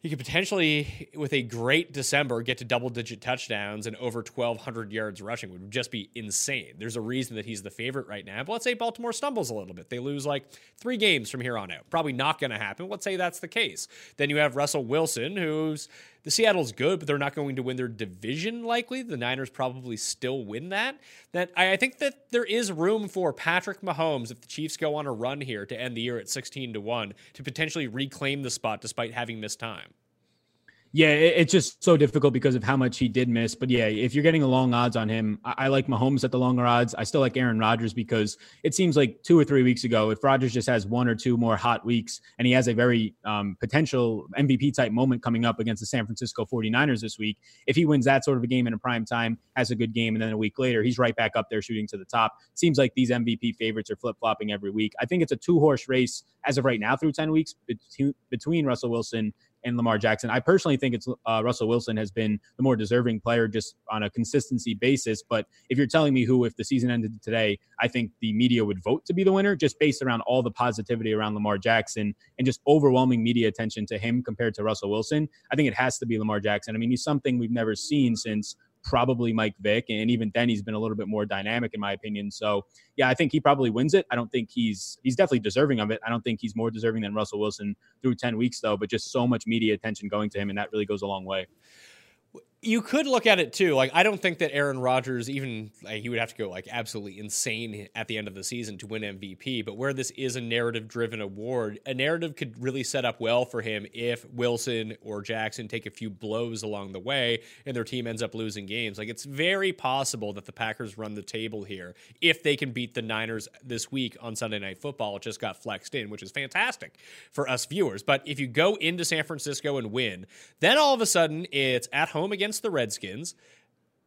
he could potentially, with a great December, get to double digit touchdowns and over 1,200 yards rushing would just be insane. There's a reason that he's the favorite right now. But let's say Baltimore stumbles a little bit. They lose like three games from here on out. Probably not going to happen. Let's say that's the case. Then you have Russell Wilson, who's the Seattle's good, but they're not going to win their division likely. The Niners probably still win that. That I, I think that there is room for Patrick Mahomes if the Chiefs go on a run here to end the year at 16 to 1 to potentially reclaim the spot despite having missed time. Yeah, it's just so difficult because of how much he did miss. But yeah, if you're getting a long odds on him, I, I like Mahomes at the longer odds. I still like Aaron Rodgers because it seems like two or three weeks ago, if Rodgers just has one or two more hot weeks and he has a very um, potential MVP type moment coming up against the San Francisco 49ers this week, if he wins that sort of a game in a prime time, has a good game, and then a week later, he's right back up there shooting to the top. Seems like these MVP favorites are flip flopping every week. I think it's a two horse race as of right now through 10 weeks between Russell Wilson and Lamar Jackson. I personally think it's uh, Russell Wilson has been the more deserving player just on a consistency basis. But if you're telling me who, if the season ended today, I think the media would vote to be the winner just based around all the positivity around Lamar Jackson and just overwhelming media attention to him compared to Russell Wilson. I think it has to be Lamar Jackson. I mean, he's something we've never seen since probably Mike Vick. And even then, he's been a little bit more dynamic, in my opinion. So, yeah, I think he probably wins it. I don't think he's he's definitely deserving of it. I don't think he's more deserving than Russell Wilson through 10 weeks, though, but just so much media attention going to him. And that really goes a long way you could look at it too. Like I don't think that Aaron Rodgers even like, he would have to go like absolutely insane at the end of the season to win MVP. But where this is a narrative driven award, a narrative could really set up well for him if Wilson or Jackson take a few blows along the way and their team ends up losing games. Like it's very possible that the Packers run the table here if they can beat the Niners this week on Sunday Night Football. It just got flexed in, which is fantastic for us viewers. But if you go into San Francisco and win, then all of a sudden it's at home again against the Redskins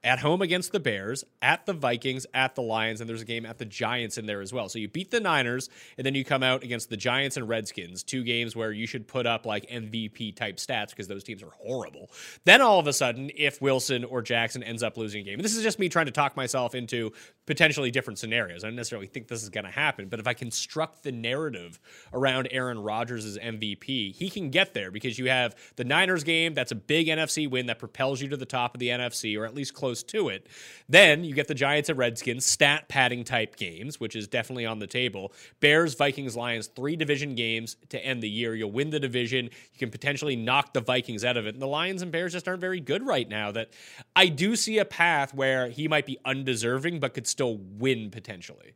at home against the Bears, at the Vikings, at the Lions, and there's a game at the Giants in there as well. So you beat the Niners, and then you come out against the Giants and Redskins, two games where you should put up like MVP type stats because those teams are horrible. Then all of a sudden, if Wilson or Jackson ends up losing a game, this is just me trying to talk myself into potentially different scenarios. I don't necessarily think this is going to happen, but if I construct the narrative around Aaron Rodgers' MVP, he can get there because you have the Niners game, that's a big NFC win that propels you to the top of the NFC, or at least close close to it. Then you get the Giants and Redskins stat padding type games, which is definitely on the table. Bears, Vikings, Lions, three division games to end the year. You'll win the division. You can potentially knock the Vikings out of it. And the Lions and Bears just aren't very good right now. That I do see a path where he might be undeserving, but could still win potentially.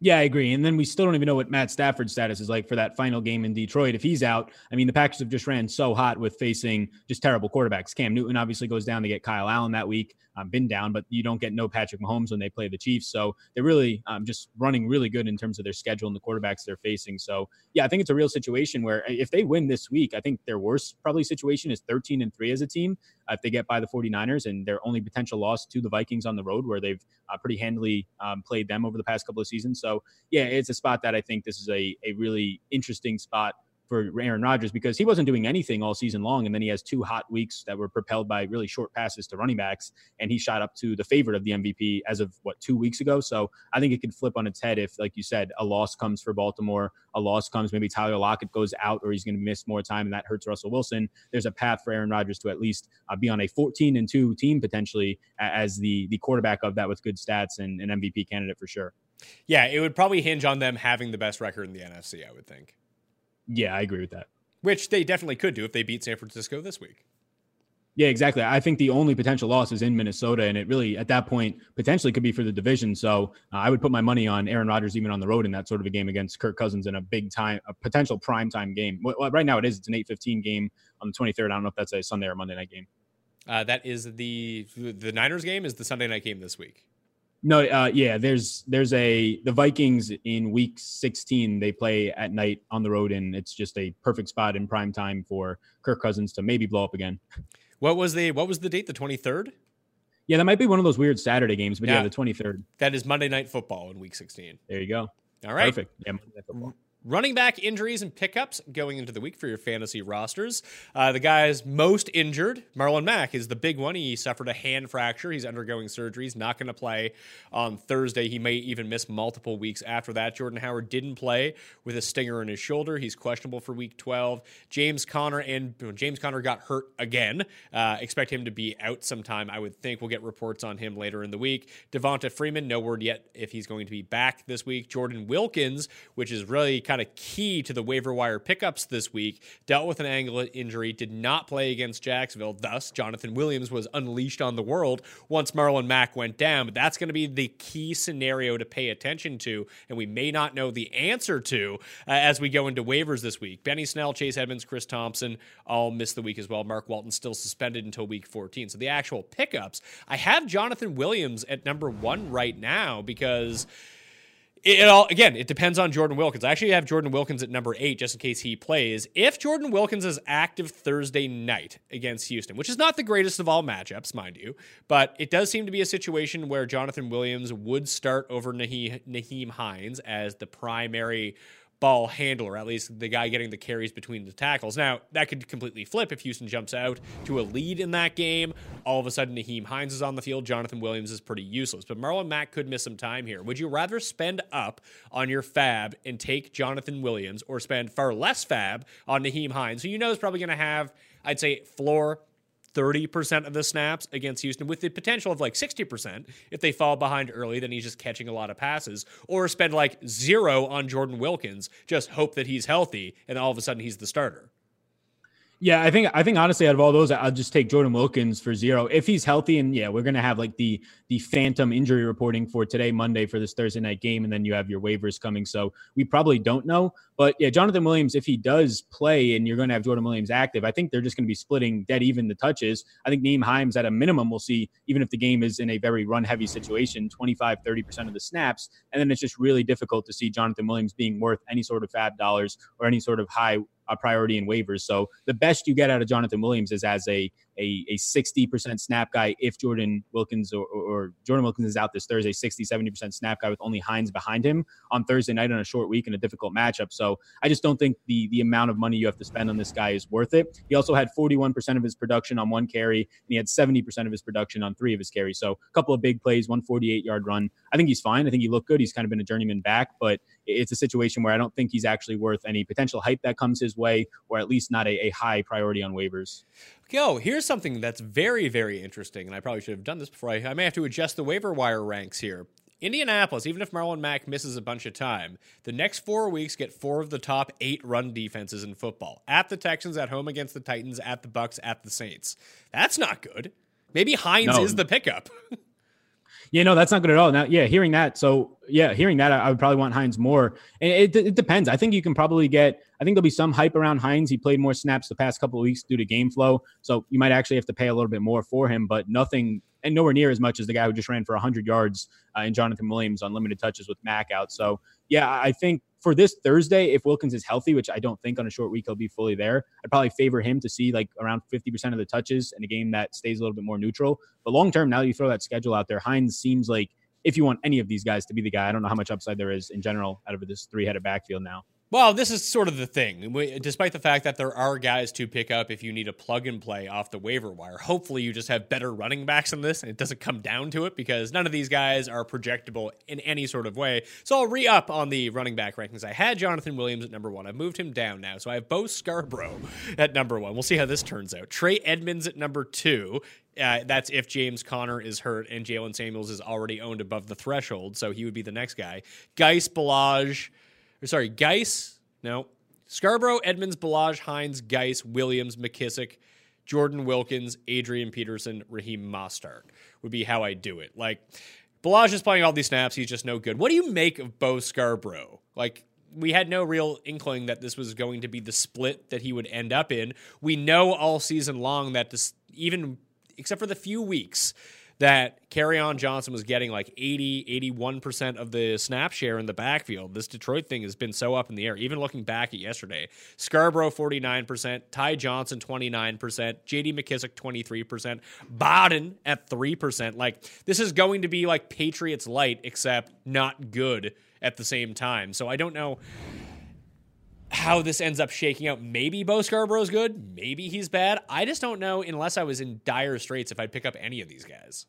Yeah, I agree. And then we still don't even know what Matt Stafford's status is like for that final game in Detroit. If he's out, I mean, the Packers have just ran so hot with facing just terrible quarterbacks. Cam Newton obviously goes down to get Kyle Allen that week um, been down, but you don't get no Patrick Mahomes when they play the Chiefs. So they're really um, just running really good in terms of their schedule and the quarterbacks they're facing. So yeah, I think it's a real situation where if they win this week, I think their worst probably situation is 13 and three as a team. Uh, if they get by the 49ers and their only potential loss to the Vikings on the road, where they've uh, pretty handily um, played them over the past couple of seasons. So yeah, it's a spot that I think this is a, a really interesting spot for Aaron Rodgers because he wasn't doing anything all season long. And then he has two hot weeks that were propelled by really short passes to running backs. And he shot up to the favorite of the MVP as of what, two weeks ago. So I think it could flip on its head if, like you said, a loss comes for Baltimore, a loss comes, maybe Tyler Lockett goes out or he's going to miss more time and that hurts Russell Wilson. There's a path for Aaron Rodgers to at least uh, be on a 14 and 2 team potentially as the, the quarterback of that with good stats and an MVP candidate for sure. Yeah, it would probably hinge on them having the best record in the NFC, I would think. Yeah, I agree with that. Which they definitely could do if they beat San Francisco this week. Yeah, exactly. I think the only potential loss is in Minnesota, and it really, at that point, potentially could be for the division. So uh, I would put my money on Aaron Rodgers even on the road in that sort of a game against Kirk Cousins in a big time, a potential prime time game. Well, right now it is. It's an eight fifteen game on the twenty third. I don't know if that's a Sunday or Monday night game. Uh, that is the the Niners game is the Sunday night game this week. No, uh, yeah, there's there's a the Vikings in week 16 they play at night on the road and it's just a perfect spot in prime time for Kirk Cousins to maybe blow up again. What was the what was the date? The 23rd? Yeah, that might be one of those weird Saturday games, but yeah, Yeah. the 23rd. That is Monday Night Football in week 16. There you go. All right. Perfect. Yeah, Monday Night Football. Running back injuries and pickups going into the week for your fantasy rosters. Uh, the guys most injured, Marlon Mack is the big one. He suffered a hand fracture. He's undergoing surgery. He's not going to play on Thursday. He may even miss multiple weeks after that. Jordan Howard didn't play with a stinger in his shoulder. He's questionable for week 12. James Conner and James Conner got hurt again. Uh, expect him to be out sometime. I would think we'll get reports on him later in the week. Devonta Freeman, no word yet if he's going to be back this week. Jordan Wilkins, which is really kind of key to the waiver wire pickups this week, dealt with an ankle injury, did not play against Jacksonville. Thus, Jonathan Williams was unleashed on the world once Marlon Mack went down. But that's going to be the key scenario to pay attention to, and we may not know the answer to uh, as we go into waivers this week. Benny Snell, Chase Edmonds, Chris Thompson all missed the week as well. Mark Walton still suspended until week 14. So the actual pickups, I have Jonathan Williams at number one right now because it, all again it depends on jordan wilkins. I actually have jordan wilkins at number eight just in case he plays. If jordan wilkins is active thursday night against houston which is not the greatest of all matchups mind you but it does seem to be a situation where jonathan williams would start over nyheim, nyheim hines as the primary ball handler, at least the guy getting the carries between the tackles. Now, that could completely flip if Houston jumps out to a lead in that game. All of a sudden, Nyheim Hines is on the field. Jonathan Williams is pretty useless. But Marlon Mack could miss some time here. Would you rather spend up on your fab and take Jonathan Williams or spend far less fab on Nyheim Hines, who you know is probably going to have, I'd say, floor 30% of the snaps against Houston with the potential of like 60% if they fall behind early then he's just catching a lot of passes or spend like zero on Jordan Wilkins just hope that he's healthy and all of a sudden he's the starter. Yeah, I think I think honestly, out of all those, I'll just take Jordan Wilkins for zero if he's healthy. And yeah, we're gonna have like the the phantom injury reporting for today, Monday, for this Thursday night game, and then you have your waivers coming. So we probably don't know. But yeah, Jonathan Williams, if he does play, and you're gonna have Jordan Williams active, I think they're just gonna be splitting dead even the touches. I think Nyheim Hines at a minimum we'll see, even if the game is in a very run heavy situation, 25, 30 percent of the snaps, and then it's just really difficult to see Jonathan Williams being worth any sort of fab dollars or any sort of high a priority in waivers. So the best you get out of Jonathan Williams is as a a, a 60% snap guy if Jordan Wilkins or, or, or Jordan Wilkins is out this Thursday, 60, 70% snap guy with only Hines behind him on Thursday night on a short week and a difficult matchup. So I just don't think the the amount of money you have to spend on this guy is worth it. He also had 41% of his production on one carry, and he had 70% of his production on three of his carries. So a couple of big plays, 148 yard run. I think he's fine. I think he looked good. He's kind of been a journeyman back, but it's a situation where I don't think he's actually worth any potential hype that comes his way, or at least not a, a high priority on waivers. Yo, here's something that's very, very interesting, and I probably should have done this before. I, I may have to adjust the waiver wire ranks here. Indianapolis, even if Marlon Mack misses a bunch of time, the next four weeks get four of the top eight run defenses in football. At the Texans, at home against the Titans, at the Bucs, at the Saints. That's not good. Maybe Hines No. is the pickup. Yeah, no, that's not good at all. Now, yeah, hearing that, so yeah, hearing that, I, I would probably want Hines more. And it, it depends. I think you can probably get. I think there'll be some hype around Hines. He played more snaps the past couple of weeks due to game flow, so you might actually have to pay a little bit more for him, but nothing and nowhere near as much as the guy who just ran for 100 yards uh, in Jonathan Williams on limited touches with Mack out. So yeah, I think for this Thursday, if Wilkins is healthy, which I don't think on a short week he'll be fully there, I'd probably favor him to see like around 50% of the touches in a game that stays a little bit more neutral. But long term, now that you throw that schedule out there, Hines seems like if you want any of these guys to be the guy, I don't know how much upside there is in general out of this three headed backfield now. Well, this is sort of the thing. We- Despite the fact that there are guys to pick up if you need a plug and play off the waiver wire, hopefully you just have better running backs than this and it doesn't come down to it because none of these guys are projectable in any sort of way. So I'll re up on the running back rankings. I had Jonathan Williams at number one. I've moved him down now. So I have Bo Scarborough at number one. We'll see how this turns out. Trey Edmunds at number two. Uh, that's if James Conner is hurt and Jaylen Samuels is already owned above the threshold. So he would be the next guy. Guice Ballage, or sorry, Guice. No. Scarborough, Edmunds, Ballage, Hines, Guice, Williams, McKissic, Jordan Wilkins, Adrian Peterson, Raheem Mostert would be how I do it. Like, Ballage is playing all these snaps. He's just no good. What do you make of Bo Scarborough? Like, we had no real inkling that this was going to be the split that he would end up in. We know all season long that this, even except for the few weeks that Kerryon Johnson was getting like 80, 81% of the snap share in the backfield. This Detroit thing has been so up in the air. Even looking back at yesterday, Scarborough 49%, Ty Johnson 29%, JD McKissic 23%, Bowden at 3%. Like this is going to be like Patriots light except not good at the same time. So I don't know how this ends up shaking out. Maybe Bo Scarborough's good. Maybe he's bad. I just don't know unless I was in dire straits if I'd pick up any of these guys.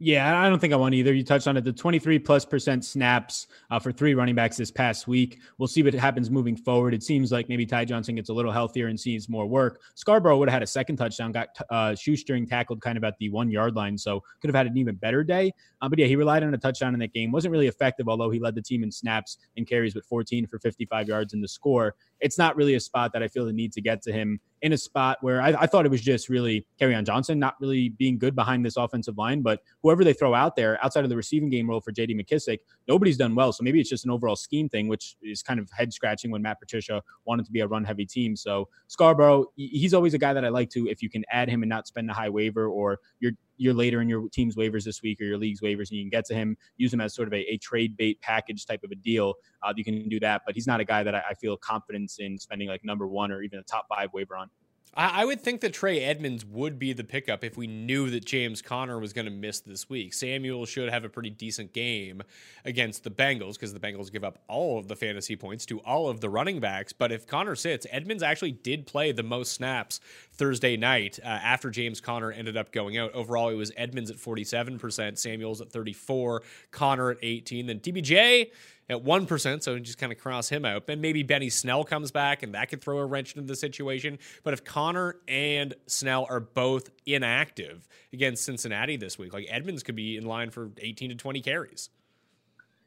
Yeah, I don't think I want either. You touched on it. The 23 plus percent snaps uh, for three running backs this past week. We'll see what happens moving forward. It seems like maybe Ty Johnson gets a little healthier and sees more work. Scarborough would have had a second touchdown, got uh, shoestring tackled kind of at the one yard line, so could have had an even better day. Uh, but yeah, he relied on a touchdown in that game. wasn't really effective, although he led the team in snaps and carries with 14 for 55 yards in the score it's not really a spot that I feel the need to get to him in a spot where I, I thought it was just really Kerryon Johnson not really being good behind this offensive line, but whoever they throw out there outside of the receiving game role for JD McKissic, nobody's done well. So maybe it's just an overall scheme thing, which is kind of head scratching when Matt Patricia wanted to be a run heavy team. So Scarborough, he's always a guy that I like to, if you can add him and not spend a high waiver or you're you're later in your team's waivers this week or your league's waivers, and you can get to him, use him as sort of a, a trade bait package type of a deal. Uh, you can do that, but he's not a guy that I, I feel confidence in spending like number one or even a top five waiver on. I, would think that Trey Edmunds would be the pickup if we knew that James Conner was going to miss this week. Samuel should have a pretty decent game against the Bengals because the Bengals give up all of the fantasy points to all of the running backs. But if Conner sits, Edmunds actually did play the most snaps Thursday night uh, after James Conner ended up going out. Overall, it was Edmunds at 47%, Samuels at 34, Conner at 18, then DBJ at 1%, so just kind of cross him out. And maybe Benny Snell comes back, and that could throw a wrench into the situation. But if Conner and Snell are both inactive against Cincinnati this week, like Edmunds could be in line for 18 to 20 carries.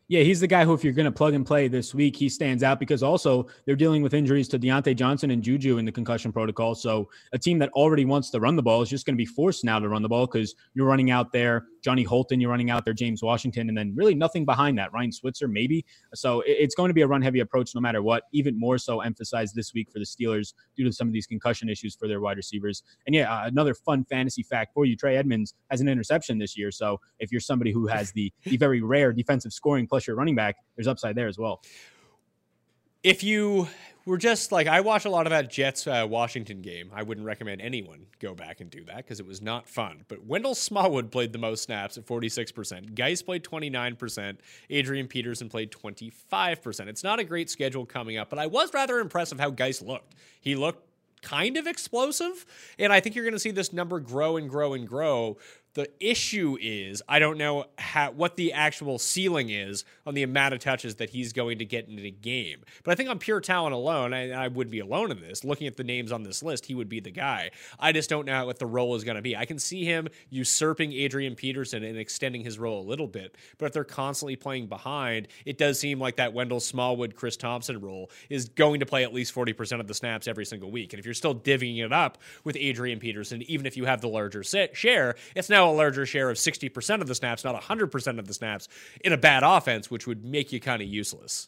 Yeah, he's the guy who, if you're going to plug and play this week, he stands out because also they're dealing with injuries to Diontae Johnson and Juju in the concussion protocol. So a team that already wants to run the ball is just going to be forced now to run the ball because you're running out there Johnny Holton, you're running out there James Washington, and then really nothing behind that. Ryan Switzer, maybe. So it's going to be a run heavy approach no matter what. Even more so emphasized this week for the Steelers due to some of these concussion issues for their wide receivers. And yeah, uh, another fun fantasy fact for you: Trey Edmunds has an interception this year. So if you're somebody who has the the very rare defensive scoring plus your running back, there's upside there as well. If you were just like I watch a lot of that Jets uh, Washington game. I wouldn't recommend anyone go back and do that because it was not fun. But Wendell Smallwood played the most snaps at 46%. Guice played 29%. Adrian Peterson played 25%. It's not a great schedule coming up, but I was rather impressed of how Guice looked. He looked kind of explosive. And I think you're going to see this number grow and grow and grow the issue is I don't know how, what the actual ceiling is on the amount of touches that he's going to get in a game. But I think on pure talent alone, I, I would be alone in this. Looking at the names on this list, he would be the guy. I just don't know what the role is going to be. I can see him usurping Adrian Peterson and extending his role a little bit. But if they're constantly playing behind, it does seem like that Wendell Smallwood, Chris Thompson role is going to play at least 40% of the snaps every single week. And if you're still divvying it up with Adrian Peterson, even if you have the larger share, it's now a larger share of 60% of the snaps, not 100% of the snaps, in a bad offense, which would make you kind of useless.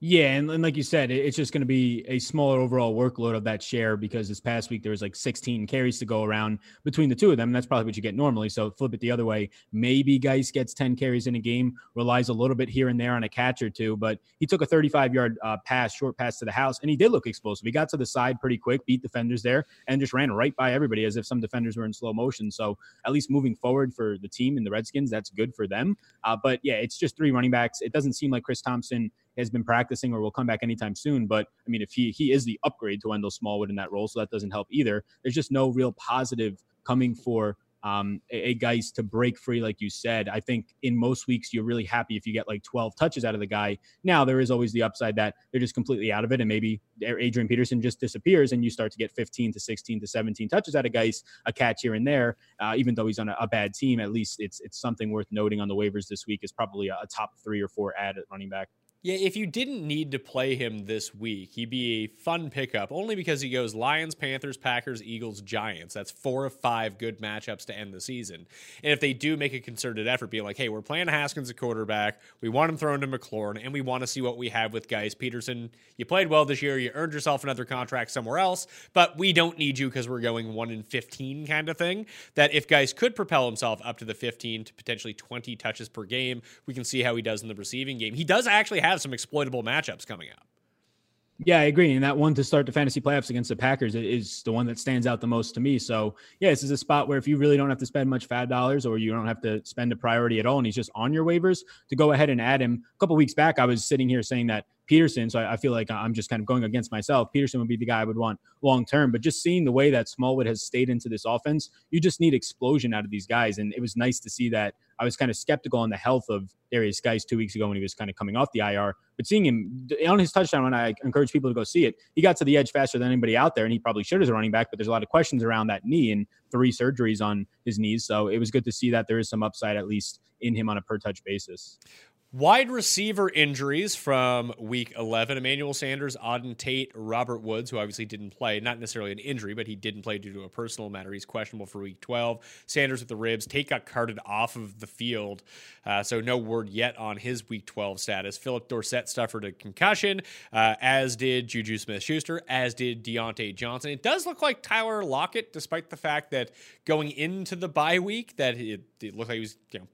Yeah, and, and, like you said, it's just going to be a smaller overall workload of that share because this past week there was like 16 carries to go around between the two of them. That's probably what you get normally. So flip it the other way. Maybe Guice gets 10 carries in a game, relies a little bit here and there on a catch or two, but he took a 35 yard uh, pass, short pass to the house, and he did look explosive. He got to the side pretty quick, beat defenders there, and just ran right by everybody as if some defenders were in slow motion. So at least moving forward for the team and the Redskins, that's good for them. Uh, but yeah, it's just three running backs. It doesn't seem like Chris Thompson has been practicing or will come back anytime soon. But I mean, if he he is the upgrade to Wendell Smallwood in that role, so that doesn't help either. There's just no real positive coming for um, a, a guys to break free, like you said. I think in most weeks you're really happy if you get like 12 touches out of the guy. Now there is always the upside that they're just completely out of it, and maybe Adrian Peterson just disappears, and you start to get 15 to 16 to 17 touches out of guys, a catch here and there. Uh, even though he's on a, a, bad team, at least it's it's something worth noting on the waivers this week. Is probably a, a top three or four ad at running back. Yeah, if you didn't need to play him this week, he'd be a fun pickup only because he goes Lions, Panthers, Packers, Eagles, Giants. That's four of five good matchups to end the season. And if they do make a concerted effort, being like, hey, we're playing Haskins at quarterback, we want him thrown to McLaurin, and we want to see what we have with Guice. Peterson. You played well this year, you earned yourself another contract somewhere else, but we don't need you because we're going one in 15 kind of thing. That if Guice could propel himself up to the 15 to potentially 20 touches per game, we can see how he does in the receiving game. He does actually have some exploitable matchups coming up. Yeah, I agree. And that one to start the fantasy playoffs against the Packers is the one that stands out the most to me. So, yeah, this is a spot where if you really don't have to spend much FAAB dollars or you don't have to spend a priority at all and he's just on your waivers, to go ahead and add him. A couple weeks back, I was sitting here saying that Peterson, so I, I, feel like I'm just kind of going against myself. Peterson would be the guy I would want long term. But just seeing the way that Smallwood has stayed into this offense, you just need explosion out of these guys. And it was nice to see that. I was kind of skeptical on the health of Derrius Guice two weeks ago when he was kind of coming off the IR. But seeing him on his touchdown, when I encourage people to go see it, he got to the edge faster than anybody out there, and he probably should as a running back. But there's a lot of questions around that knee and three surgeries on his knees. So it was good to see that there is some upside, at least in him on a per touch basis. Wide receiver injuries from week 11 Emmanuel Sanders, Auden Tate, Robert Woods, who obviously didn't play, not necessarily an injury, but he didn't play due to a personal matter. He's questionable for week 12. Sanders with the ribs. Tate got carted off of the field, uh, so no word yet on his week 12 status. Phillip Dorsett suffered a concussion, uh, as did Juju Smith Schuster, as did Diontae Johnson. It does look like Tyler Lockett, despite the fact that going into the bye week, that it, it looked like he was, you know,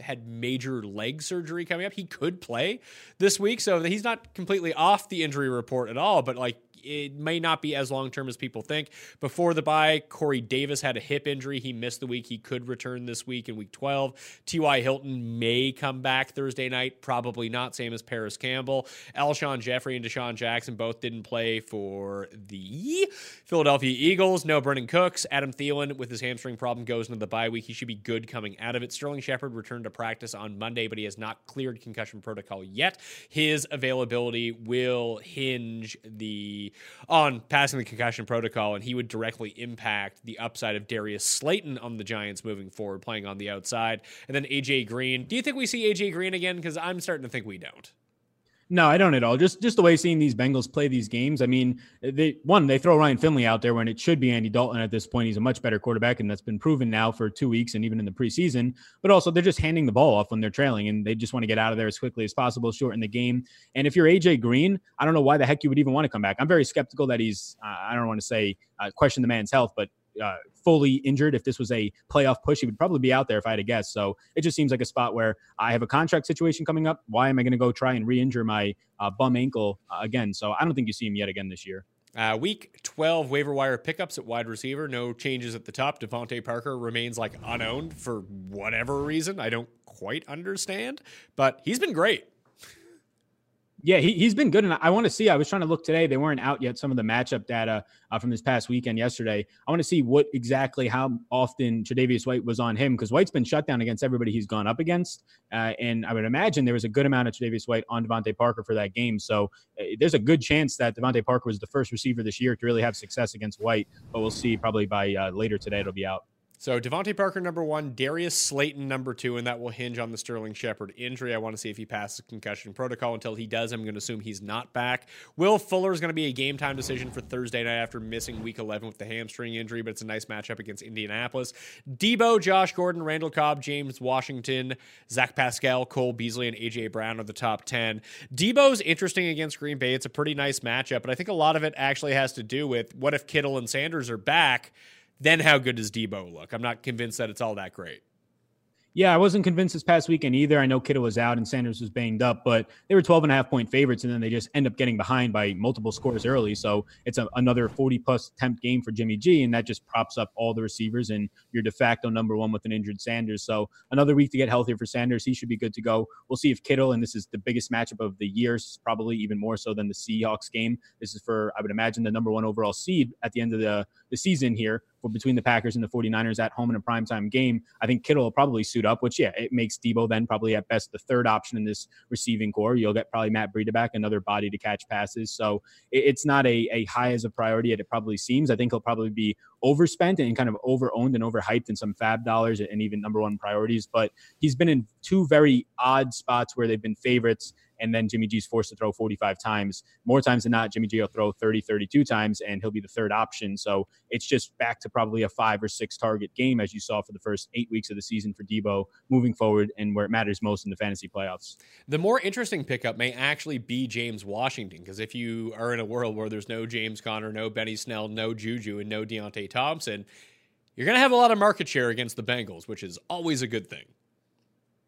had major leg surgery coming up. He could play this week, so he's not completely off the injury report at all. But like it may not be as long term as people think. Before the bye, Corey Davis had a hip injury. He missed the week. He could return this week in week 12. T.Y. Hilton may come back Thursday night. Probably not. Same as Parris Campbell. Alshon Jeffery and DeSean Jackson both didn't play for the Philadelphia Eagles. No Brandin Cooks. Adam Thielen with his hamstring problem goes into the bye week. He should be good coming out of it. Sterling Shepard returned to practice on Monday, but he has not cleared concussion protocol yet. His availability will hinge the on passing the concussion protocol, and he would directly impact the upside of Darius Slayton on the Giants moving forward, playing on the outside. And then AJ Green. Do you think we see AJ Green again? Because I'm starting to think we don't. No, I don't at all. Just just the way seeing these Bengals play these games. I mean, they one they throw Ryan Finley out there when it should be Andy Dalton at this point. He's a much better quarterback, and that's been proven now for two weeks and even in the preseason. But also, they're just handing the ball off when they're trailing, and they just want to get out of there as quickly as possible, shorten the game. And if you're AJ Green, I don't know why the heck you would even want to come back. I'm very skeptical that he's. Uh, I don't want to say uh, question the man's health, but uh, fully injured. If this was a playoff push, he would probably be out there if I had to guess. So it just seems like a spot where I have a contract situation coming up. Why am I going to go try and re-injure my uh, bum ankle uh, again? So I don't think you see him yet again this year. Uh, week 12 waiver wire pickups at wide receiver. No changes at the top. DeVante Parker remains like unowned for whatever reason. I don't quite understand, but he's been great. Yeah, he, he's been good. And I want to see, I was trying to look today. They weren't out yet, some of the matchup data uh, from this past weekend yesterday. I want to see what exactly, how often Tre'Davious White was on him because White's been shut down against everybody he's gone up against. Uh, and I would imagine there was a good amount of Tre'Davious White on DeVante Parker for that game. So uh, there's a good chance that DeVante Parker was the first receiver this year to really have success against White. But we'll see probably by uh, later today, it'll be out. So DeVante Parker number one, Darius Slayton number two, and that will hinge on the Sterling Shepard injury. I want to see if he passes concussion protocol. Until he does, I'm going to assume he's not back. Will Fuller is going to be a game time decision for Thursday night after missing Week 11 with the hamstring injury, but it's a nice matchup against Indianapolis. Deebo, Josh Gordon, Randall Cobb, James Washington, Zach Pascal, Cole Beasley, and AJ Brown are the top ten. Deebo's interesting against Green Bay. It's a pretty nice matchup, but I think a lot of it actually has to do with what if Kittle and Sanders are back then how good does Deebo look? I'm not convinced that it's all that great. Yeah, I wasn't convinced this past weekend either. I know Kittle was out and Sanders was banged up, but they were 12 and a half point favorites, and then they just end up getting behind by multiple scores early. So it's a, another 40 plus attempt game for Jimmy G, and that just props up all the receivers, and you're de facto number one with an injured Sanders. So another week to get healthier for Sanders. He should be good to go. We'll see if Kittle, and this is the biggest matchup of the year, probably even more so than the Seahawks game. This is for, I would imagine, the number one overall seed at the end of the, the season here between the Packers and the 49ers at home in a primetime game. I think Kittle will probably suit up, which, yeah, it makes Deebo then probably at best the third option in this receiving corps. You'll get probably Matt Breida back, another body to catch passes. So it's not a, a high as a priority as it probably seems. I think he'll probably be overspent and kind of overowned and overhyped in some fab dollars and even number one priorities. But he's been in two very odd spots where they've been favorites and then Jimmy G's forced to throw 45 times. More times than not, Jimmy G will throw 30, 32 times, and he'll be the third option. So it's just back to probably a five or six target game, as you saw for the first eight weeks of the season for Deebo moving forward and where it matters most in the fantasy playoffs. The more interesting pickup may actually be James Washington, because if you are in a world where there's no James Conner, no Benny Snell, no Juju, and no Diontae Thompson, you're going to have a lot of market share against the Bengals, which is always a good thing.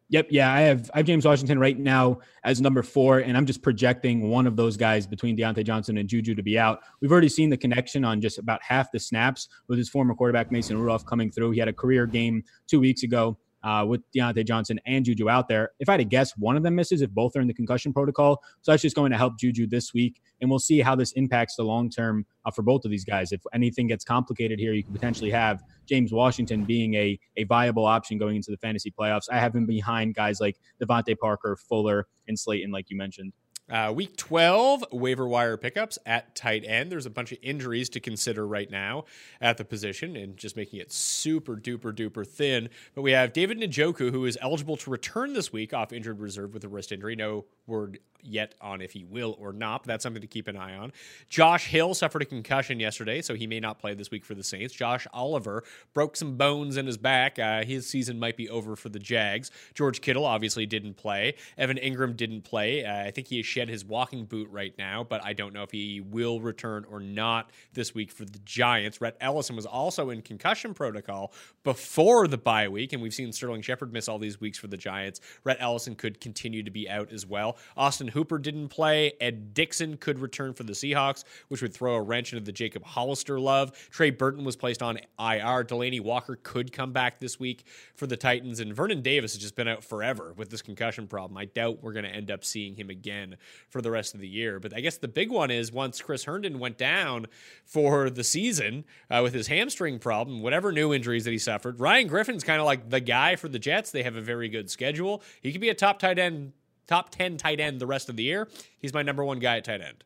Yep, yeah, I have I have James Washington right now as number four, and I'm just projecting one of those guys between Diontae Johnson and Juju to be out. We've already seen the connection on just about half the snaps with his former quarterback Mason Rudolph coming through. He had a career game two weeks ago uh, with Diontae Johnson and Juju out there. If I had to guess, one of them misses if both are in the concussion protocol. So that's just going to help Juju this week. And we'll see how this impacts the long term uh, for both of these guys. If anything gets complicated here, you could potentially have James Washington being a, a viable option going into the fantasy playoffs. I have him behind guys like DeVante Parker, Fuller, and Slayton, like you mentioned. Uh, week 12, waiver wire pickups at tight end. There's a bunch of injuries to consider right now at the position and just making it super duper duper thin. But we have David Njoku, who is eligible to return this week off injured reserve with a wrist injury. No word yet on if he will or not, but that's something to keep an eye on. Josh Hill suffered a concussion yesterday, so he may not play this week for the Saints. Josh Oliver broke some bones in his back. Uh, his season might be over for the Jags. George Kittle obviously didn't play. Evan Engram didn't play. Uh, I think he has shed his walking boot right now, but I don't know if he will return or not this week for the Giants. Rhett Ellison was also in concussion protocol before the bye week, and we've seen Sterling Shepard miss all these weeks for the Giants. Rhett Ellison could continue to be out as well. Austin Hooper didn't play. Ed Dickson could return for the Seahawks, which would throw a wrench into the Jacob Hollister love. Trey Burton was placed on IR. Delanie Walker could come back this week for the Titans. And Vernon Davis has just been out forever with this concussion problem. I doubt we're going to end up seeing him again for the rest of the year. But I guess the big one is once Chris Herndon went down for the season uh, with his hamstring problem, whatever new injuries that he suffered, Ryan Griffin's kind of like the guy for the Jets. They have a very good schedule. He could be a top tight end top 10 tight end the rest of the year. He's my number one guy at tight end.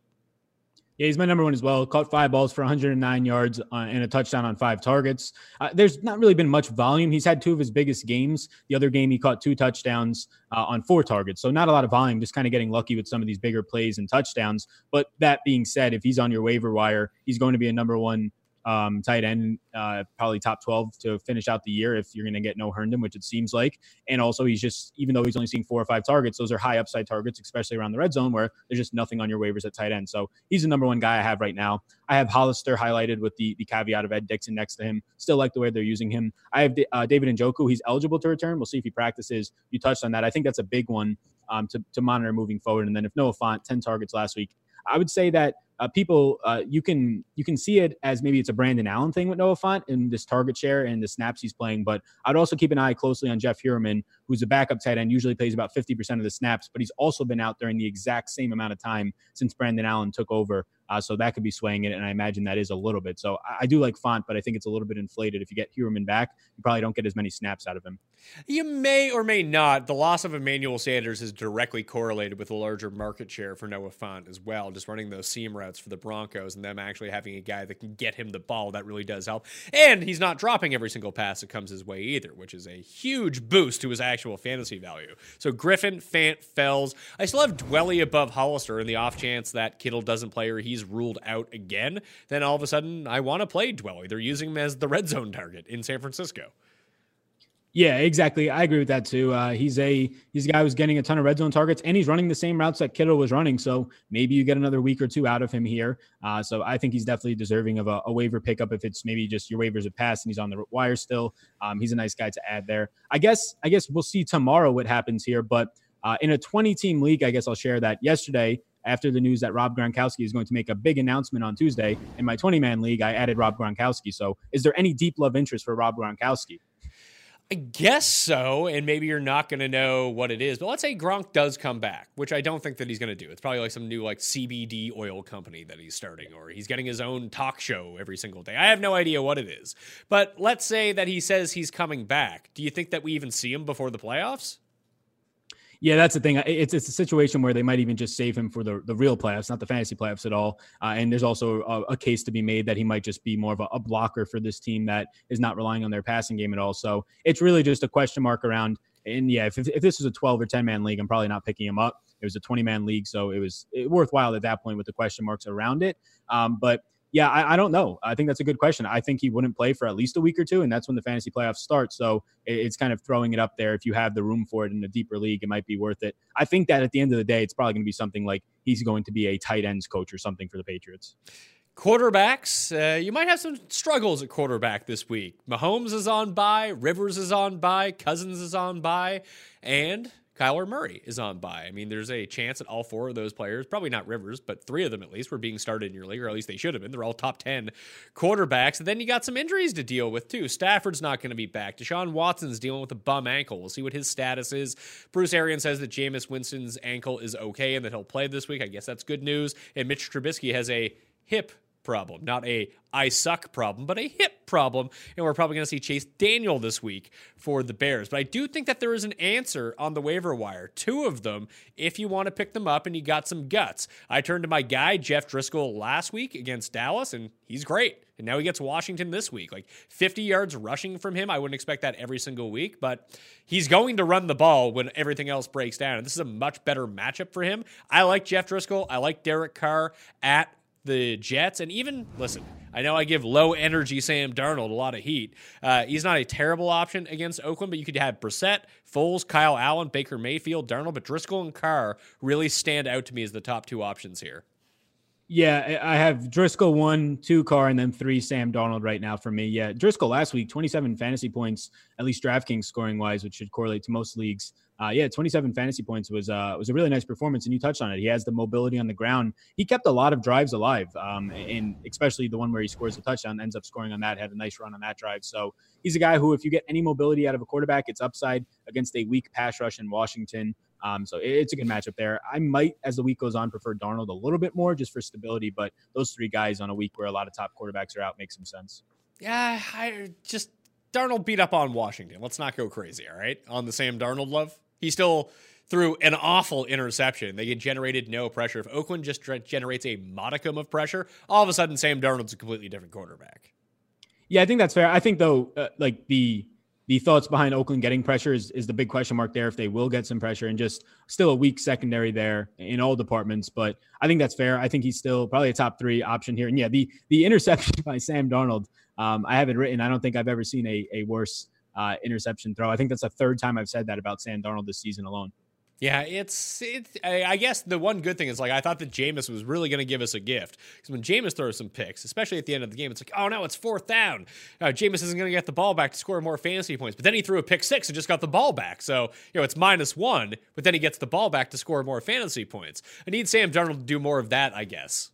Yeah, he's my number one as well. Caught five balls for 109 yards uh, and a touchdown on five targets. Uh, there's not really been much volume. He's had two of his biggest games. The other game, he caught two touchdowns uh, on four targets. So not a lot of volume, just kind of getting lucky with some of these bigger plays and touchdowns. But that being said, if he's on your waiver wire, he's going to be a number one um, tight end, uh, probably top 12 to finish out the year if you're going to get no Herndon, which it seems like. And also, he's just, even though he's only seeing four or five targets, those are high upside targets, especially around the red zone where there's just nothing on your waivers at tight end. So he's the number one guy I have right now. I have Hollister highlighted with the, the caveat of Ed Dickson next to him. Still like the way they're using him. I have uh, David Njoku. He's eligible to return. We'll see if he practices. You touched on that. I think that's a big one um, to, to monitor moving forward. And then if Noah Fant, 10 targets last week, I would say that uh, people uh, you can you can see it as maybe it's a Brandon Allen thing with Noah Fant and this target share and the snaps he's playing. But I'd also keep an eye closely on Jeff Heuerman, who's a backup tight end, usually plays about 50% of the snaps, but he's also been out during the exact same amount of time since Brandon Allen took over. Uh, so that could be swaying it, and I imagine that is a little bit. So I, I do like Fant, but I think it's a little bit inflated. If you get Heuerman back, you probably don't get as many snaps out of him. You may or may not. The loss of Emmanuel Sanders is directly correlated with a larger market share for Noah Fant as well. Just running those seam routes for the Broncos and them actually having a guy that can get him the ball, that really does help. And he's not dropping every single pass that comes his way either, which is a huge boost to his actual fantasy value. So Griffin, Fant, Fells. I still have Dwelley above Hollister in the off chance that Kittle doesn't play or he's ruled out again. Then all of a sudden, I want to play Dwelley. They're using him as the red zone target in San Francisco. Yeah, exactly. I agree with that too. Uh, he's a he's a guy who's getting a ton of red zone targets, and he's running the same routes that Kittle was running. So maybe you get another week or two out of him here. Uh, so I think he's definitely deserving of a, a, waiver pickup if it's maybe just your waivers have passed and he's on the wire still. Um, he's a nice guy to add there. I guess I guess we'll see tomorrow what happens here. But uh, in a 20 team league, I guess I'll share that yesterday after the news that Rob Gronkowski is going to make a big announcement on Tuesday. In my 20 man league, I added Rob Gronkowski. So is there any deep love interest for Rob Gronkowski? I guess so, and maybe you're not going to know what it is. But let's say Gronk does come back, which I don't think that he's going to do. It's probably like some new like CBD oil company that he's starting, or he's getting his own talk show every single day. I have no idea what it is. But let's say that he says he's coming back. Do you think that we even see him before the playoffs? Yeah, that's the thing. It's it's a situation where they might even just save him for the, the real playoffs, not the fantasy playoffs at all. Uh, and there's also a, a, case to be made that he might just be more of a, a, blocker for this team that is not relying on their passing game at all. So it's really just a question mark around. And yeah, if, if this was a 12 or 10 man league, I'm probably not picking him up. It was a 20 man league, so it was worthwhile at that point with the question marks around it. Um, but yeah, I, I, don't know. I think that's a good question. I think he wouldn't play for at least a week or two, and that's when the fantasy playoffs start. So it's kind of throwing it up there. If you have the room for it in a deeper league, it might be worth it. I think that at the end of the day, it's probably going to be something like he's going to be a tight ends coach or something for the Patriots. Quarterbacks, uh, you might have some struggles at quarterback this week. Mahomes is on bye, Rivers is on bye, Cousins is on bye, and Kyler Murray is on bye. I mean, there's a chance that all four of those players, probably not Rivers, but three of them at least, were being started in your league, or at least they should have been. They're all top 10 quarterbacks. And then you got some injuries to deal with, too. Stafford's not going to be back. Deshaun Watson's dealing with a bum ankle. We'll see what his status is. Bruce Arians says that Jameis Winston's ankle is okay and that he'll play this week. I guess that's good news. And Mitch Trubisky has a hip problem, not a I suck problem, but a hip problem. And we're probably going to see Chase Daniel this week for the Bears. But I do think that there is an answer on the waiver wire, two of them, if you want to pick them up and you got some guts. I turned to my guy, Jeff Driskel, last week against Dallas, and he's great. And now he gets Washington this week. Like 50 yards rushing from him. I wouldn't expect that every single week, but he's going to run the ball when everything else breaks down. And this is a much better matchup for him. I like Jeff Driskel. I like Derek Carr at the Jets, and even listen, I know I give low energy Sam Darnold a lot of heat. Uh, he's not a terrible option against Oakland, but you could have Brissett, Foles, Kyle Allen, Baker Mayfield, Darnold, but Driskel and Carr really stand out to me as the top two options here. Yeah, I have Driskel one, two Carr, and then three Sam Darnold right now for me. Yeah, Driskel last week, 27 fantasy points, at least DraftKings scoring wise, which should correlate to most leagues uh, yeah, 27 fantasy points was uh, was a really nice performance, and you touched on it. He has the mobility on the ground. He kept a lot of drives alive, um, and especially the one where he scores a touchdown, ends up scoring on that. Had a nice run on that drive. So he's a guy who, if you get any mobility out of a quarterback, it's upside against a weak pass rush in Washington. Um, so it's a good matchup there. I might, as the week goes on, prefer Darnold a little bit more just for stability, but those three guys on a week where a lot of top quarterbacks are out makes some sense. Yeah, I just Darnold beat up on Washington. Let's not go crazy, all right? On the Sam Darnold love. He still threw an awful interception. They generated no pressure. If Oakland just generates a modicum of pressure, all of a sudden Sam Darnold's a completely different quarterback. Yeah, I think that's fair. I think though, uh, like the the thoughts behind Oakland getting pressure is, is the big question mark there if they will get some pressure and just still a weak secondary there in all departments. But I think that's fair. I think he's still probably a top three option here. And yeah, the the interception by Sam Darnold, um, I haven't written. I don't think I've ever seen a a worse uh, interception throw. I think that's the third time I've said that about Sam Darnold this season alone. Yeah, it's it's. I guess the one good thing is like I thought that Jameis was really going to give us a gift because when Jameis throws some picks, especially at the end of the game, it's like, oh no, it's fourth down. Uh, Jameis isn't going to get the ball back to score more fantasy points. But then he threw a pick six and just got the ball back. So you know it's minus one, but then he gets the ball back to score more fantasy points. I need Sam Darnold to do more of that, I guess.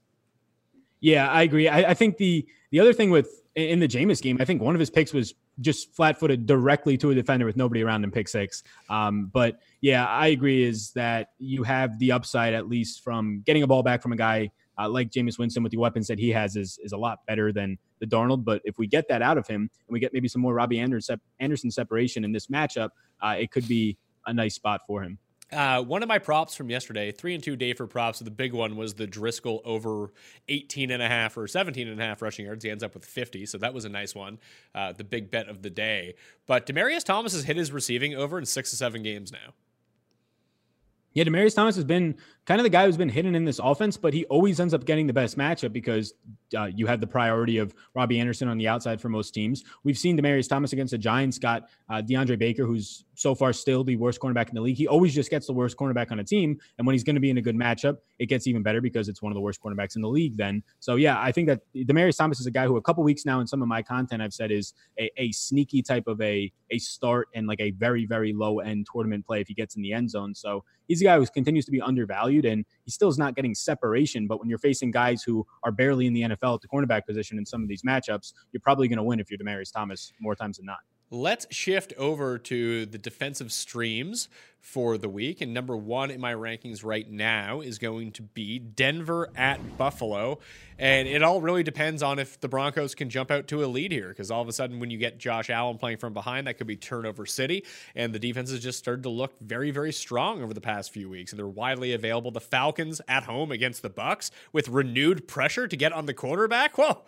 Yeah, I agree. I, I think the the other thing with in the Jameis game, I think one of his picks was just flat footed directly to a defender with nobody around in pick six. Um, but yeah, I agree is that you have the upside at least from getting a ball back from a guy uh, like Jameis Winston with the weapons that he has is, is a lot better than the Darnold. But if we get that out of him and we get maybe some more Robbie Anderson, Anderson separation in this matchup, uh, it could be a nice spot for him. Uh, one of my props from yesterday, three and two day for props. The big one was the Driskel over 18 and a half or 17 and a half rushing yards. He ends up with 50. So that was a nice one. Uh, the big bet of the day. But Demaryius Thomas has hit his receiving over in six to seven games now. Yeah, Demaryius Thomas has been kind of the guy who's been hidden in this offense, but he always ends up getting the best matchup because uh, you have the priority of Robbie Anderson on the outside for most teams. We've seen Demaryius Thomas against the Giants got uh, DeAndre Baker, who's so far still the worst cornerback in the league. He always just gets the worst cornerback on a team, and when he's going to be in a good matchup, it gets even better because it's one of the worst cornerbacks in the league. Then, so yeah, I think that Demaryius Thomas is a guy who a couple weeks now in some of my content I've said is a, a sneaky type of a a start and like a very very low end tournament play if he gets in the end zone. So he's a guy who continues to be undervalued, and he still is not getting separation. But when you're facing guys who are barely in the NFL at the cornerback position in some of these matchups, you're probably going to win if you're Demaryius Thomas more times than not. Let's shift over to the defensive streams for the week. And number one in my rankings right now is going to be Denver at Buffalo. And it all really depends on if the Broncos can jump out to a lead here, because all of a sudden, when you get Josh Allen playing from behind, that could be turnover city. And the defense has just started to look very, very strong over the past few weeks. And they're widely available. The Falcons at home against the Bucs with renewed pressure to get on the quarterback. Whoa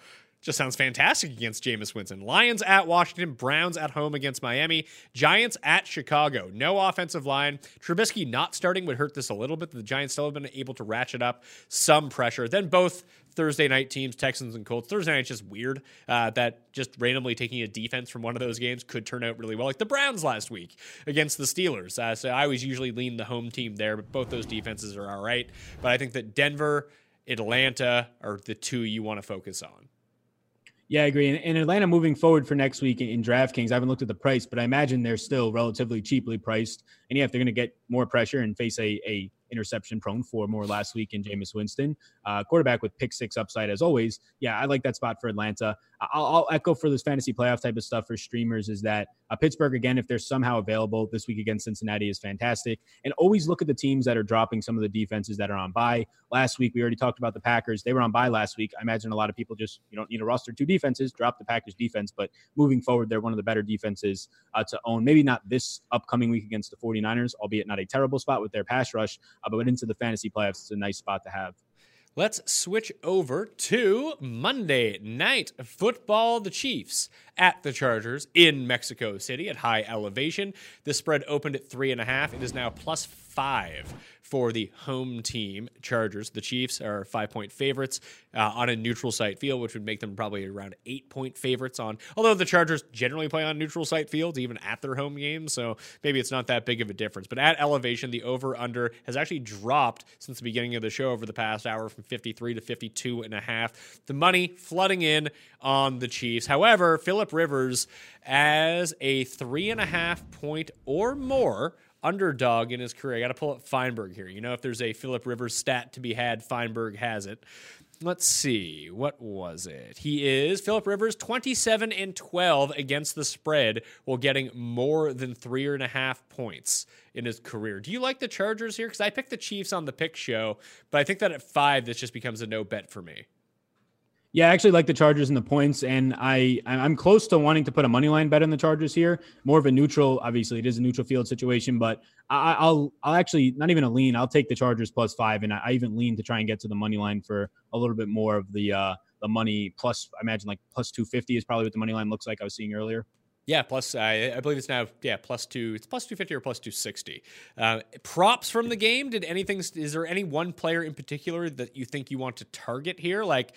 just sounds fantastic against Jameis Winston. Lions at Washington, Browns at home against Miami, Giants at Chicago. No offensive line. Trubisky not starting would hurt this a little bit. The Giants still have been able to ratchet up some pressure. Then both Thursday night teams, Texans and Colts. Thursday night night's just weird. Uh, that just randomly taking a defense from one of those games could turn out really well, like the Browns last week against the Steelers. Uh, so I always usually lean the home team there, but both those defenses are all right. But I think that Denver, Atlanta are the two you want to focus on. Yeah, I agree. And, Atlanta moving forward for next week in, in DraftKings, I haven't looked at the price, but I imagine they're still relatively cheaply priced. And yeah, if they're going to get more pressure and face a, a interception prone for more last week in Jameis Winston. Uh, quarterback with pick six upside as always. Yeah, I like that spot for Atlanta. I'll, I'll echo for this fantasy playoff type of stuff for streamers is that uh, Pittsburgh, again, if they're somehow available this week against Cincinnati, is fantastic. And always look at the teams that are dropping some of the defenses that are on bye. Last week, we already talked about the Packers. They were on bye last week. I imagine a lot of people just, you don't need to roster two defenses, drop the Packers defense. But moving forward, they're one of the better defenses uh, to own. Maybe not this upcoming week against the 49ers, albeit not a terrible spot with their pass rush, uh, but into the fantasy playoffs, it's a nice spot to have. Let's switch over to Monday night football. The Chiefs at the Chargers in Mexico City at high elevation. The spread opened at three and a half. It is now plus five for the home team, Chargers. The Chiefs are five point favorites uh, on a neutral site field, which would make them probably around eight point favorites on. Although the Chargers generally play on neutral site fields, even at their home games, so maybe it's not that big of a difference. But at elevation, the over under has actually dropped since the beginning of the show over the past hour from 53 to 52 and a half. The money flooding in on the Chiefs. However, Philip Rivers as a three and a half point or more underdog in his career. I got to pull up Feinberg here. You know, if there's a Philip Rivers stat to be had, Feinberg has it. Let's see. What was it? He is Philip Rivers, 27 and 12 against the spread while getting more than three and a half points in his career. Do you like the Chargers here? Because I picked the Chiefs on the pick show, but I think that at five, this just becomes a no bet for me. Yeah, I actually like the Chargers and the points, and I I'm close to wanting to put a money line bet on the Chargers here. More of a neutral, obviously it is a neutral field situation, but I, will I'll actually not even a lean. I'll take the Chargers plus five, and I, even lean to try and get to the money line for a little bit more of the uh, the money plus. I imagine like plus two fifty is probably what the money line looks like. I was seeing earlier. Yeah, plus I, I believe it's now yeah plus two. It's plus two fifty or plus two sixty. Uh, props from the game. Did anything? Is there any one player in particular that you think you want to target here? Like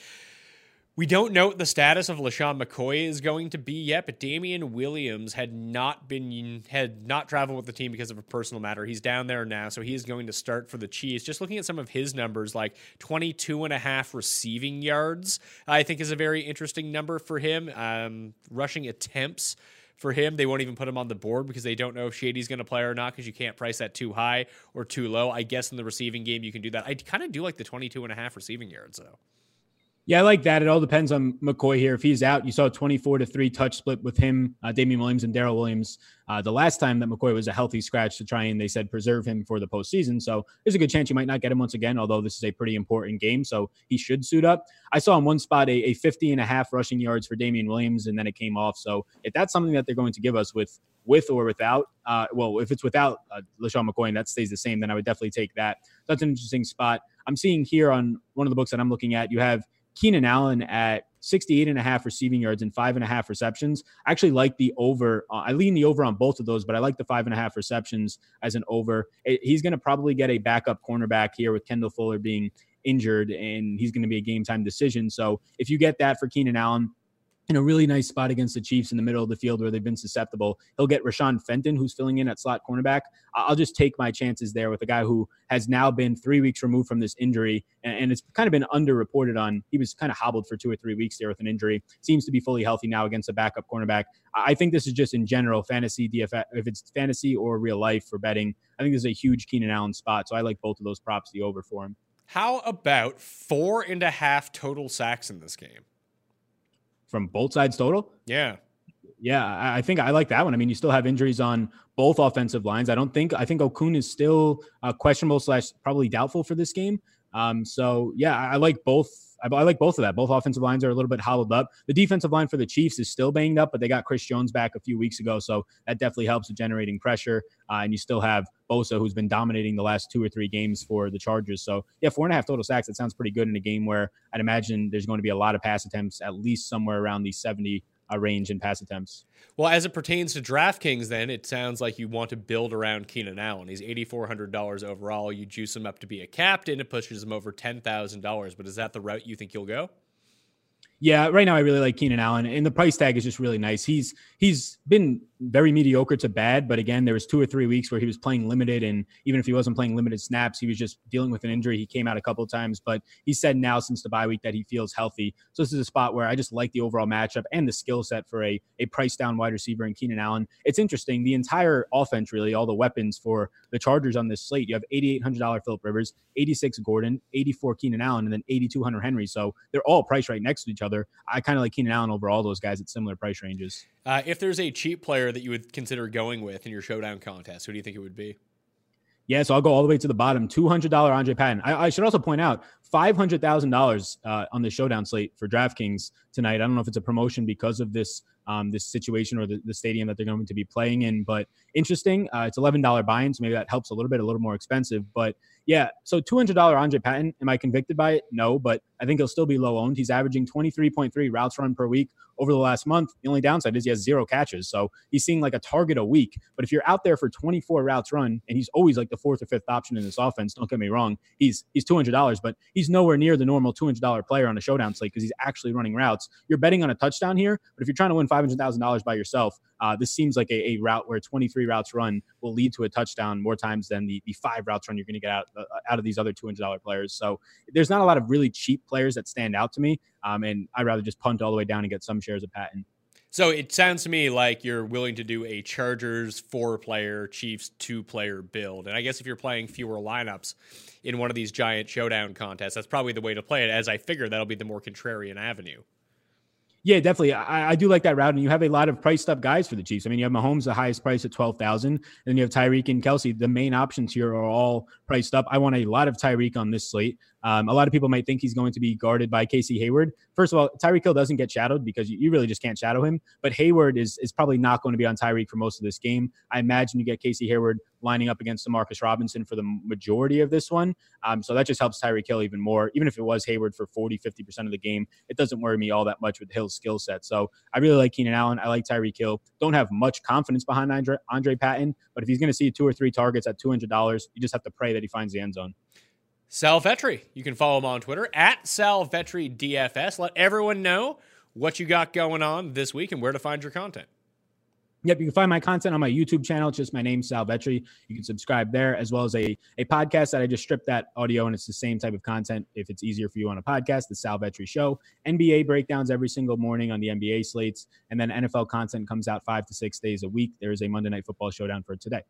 we don't know what the status of LeSean McCoy is going to be yet, but Damien Williams had not been had not traveled with the team because of a personal matter. He's down there now, so he is going to start for the Chiefs. Just looking at some of his numbers, like 22 and a half receiving yards, I think is a very interesting number for him. Um, rushing attempts for him. They won't even put him on the board because they don't know if Shady's going to play or not because you can't price that too high or too low. I guess in the receiving game you can do that. I kind of do like the 22 and a half receiving yards though. Yeah, I like that. It all depends on McCoy here. If he's out, you saw a 24 to 3 touch split with him, uh, Damien Williams, and Darrel Williams. Uh, the last time that McCoy was a healthy scratch to try and they said preserve him for the postseason. So there's a good chance you might not get him once again, although this is a pretty important game. So he should suit up. I saw in one spot a, a 50 and a half rushing yards for Damien Williams, and then it came off. So if that's something that they're going to give us with with or without, uh, well, if it's without uh, LeSean McCoy and that stays the same, then I would definitely take that. That's an interesting spot. I'm seeing here on one of the books that I'm looking at, you have Keenan Allen at 68 and a half receiving yards and five and a half receptions. I actually like the over. Uh, I lean the over on both of those, but I like the five and a half receptions as an over. It, he's going to probably get a backup cornerback here with Kendall Fuller being injured, and he's going to be a game time decision. So if you get that for Keenan Allen, in a really nice spot against the Chiefs in the middle of the field where they've been susceptible. He'll get Rashad Fenton, who's filling in at slot cornerback. I'll just take my chances there with a guy who has now been three weeks removed from this injury, and it's kind of been underreported on. He was kind of hobbled for two or three weeks there with an injury. Seems to be fully healthy now against a backup cornerback. I think this is just in general fantasy DFS, if it's fantasy or real life for betting. I think this is a huge Keenan Allen spot, so I like both of those props, the over for him. How about four and a half total sacks in this game? From both sides total. Yeah. Yeah, I think I like that one. I mean, you still have injuries on both offensive lines. I don't think I think Okung is still uh, questionable slash probably doubtful for this game. Um, so yeah, I, I like both I, I, like both of that. Both offensive lines are a little bit hollowed up. The defensive line for the Chiefs is still banged up, but they got Chris Jones back a few weeks ago, so that definitely helps with generating pressure. Uh, and you still have Bosa, who's been dominating the last two or three games for the Chargers. So yeah, four and a half total sacks. That sounds pretty good in a game where I'd imagine there's going to be a lot of pass attempts, at least somewhere around the 70 uh, range in pass attempts. Well, as it pertains to DraftKings, then it sounds like you want to build around Keenan Allen. He's eighty four hundred dollars overall. You juice him up to be a captain. It pushes him over ten thousand dollars. But is that the route you think you'll go? Yeah, right now I really like Keenan Allen, and the price tag is just really nice. He's he's been very mediocre to bad, but again, there was two or three weeks where he was playing limited, and even if he wasn't playing limited snaps, he was just dealing with an injury. He came out a couple times, but he said now since the bye week that he feels healthy. So this is a spot where I just like the overall matchup and the skill set for a a price down wide receiver in Keenan Allen. It's interesting. The entire offense, really, all the weapons for the Chargers on this slate. You have eighty eight hundred dollar Philip Rivers, eighty six Gordon, eighty four Keenan Allen, and then eighty two hundred Henry. So they're all priced right next to each other. I kind of like Keenan Allen over all those guys at similar price ranges. Uh, if there's a cheap player that you would consider going with in your showdown contest, who do you think it would be? Yeah, so I'll go all the way to the bottom. Two hundred dollar Andre Patton. I, I, should also point out five hundred thousand uh, dollars on the showdown slate for DraftKings tonight. I don't know if it's a promotion because of this um, this situation or the, the, stadium that they're going to be playing in, but interesting. Uh, it's eleven dollar buy-in, so maybe that helps a little bit, a little more expensive. But yeah, so two hundred dollar Andre Patton. Am I convicted by it? No, but I think he'll still be low owned. He's averaging twenty three point three routes run per week over the last month. The only downside is he has zero catches. So he's seeing like a target a week. But if you're out there for 24 routes run, and he's always like the fourth or fifth option in this offense, don't get me wrong, he's he's $200, but he's nowhere near the normal $200 player on a showdown slate because he's actually running routes. You're betting on a touchdown here, but if you're trying to win $500,000 by yourself, uh, this seems like a, a, route where 23 routes run will lead to a touchdown more times than the, the five routes run you're going to get out, uh, out of these other $200 players. So there's not a lot of really cheap players that stand out to me. Um, and I'd rather just punt all the way down and get some shares of Patton. So it sounds to me like you're willing to do a Chargers four player, Chiefs two player build. And I guess if you're playing fewer lineups in one of these giant showdown contests, that's probably the way to play it. As I figure that'll be the more contrarian avenue. Yeah, definitely. I, I, do like that route, and you have a lot of priced up guys for the Chiefs. I mean, you have Mahomes, the highest price at twelve thousand, and then you have Tyreek and Kelce. The main options here are all priced up. I want a lot of Tyreek on this slate. Um, a lot of people might think he's going to be guarded by Casey Hayward. First of all, Tyreek Hill doesn't get shadowed because you, you, really just can't shadow him. But Hayward is is probably not going to be on Tyreek for most of this game. I imagine you get Casey Hayward lining up against Demarcus Robinson for the majority of this one. Um, so that just helps Tyreek Hill even more. Even if it was Hayward for 40, 50% of the game, it doesn't worry me all that much with Hill's skill set. So I really like Keenan Allen. I like Tyreek Hill. Don't have much confidence behind Andre, Andre Patton, but if he's going to see two or three targets at $200, you just have to pray that he finds the end zone. Sal Vetri. You can follow him on Twitter at Sal Vetri DFS. Let everyone know what you got going on this week and where to find your content. Yep, you can find my content on my YouTube channel. It's just my name, Sal Vetri. You can subscribe there, as well as a, a podcast that I just stripped that audio, and it's the same type of content. If it's easier for you on a podcast, the Sal Vetri Show. NBA breakdowns every single morning on the NBA slates, and then NFL content comes out five to six days a week. There is a Monday Night Football showdown for today.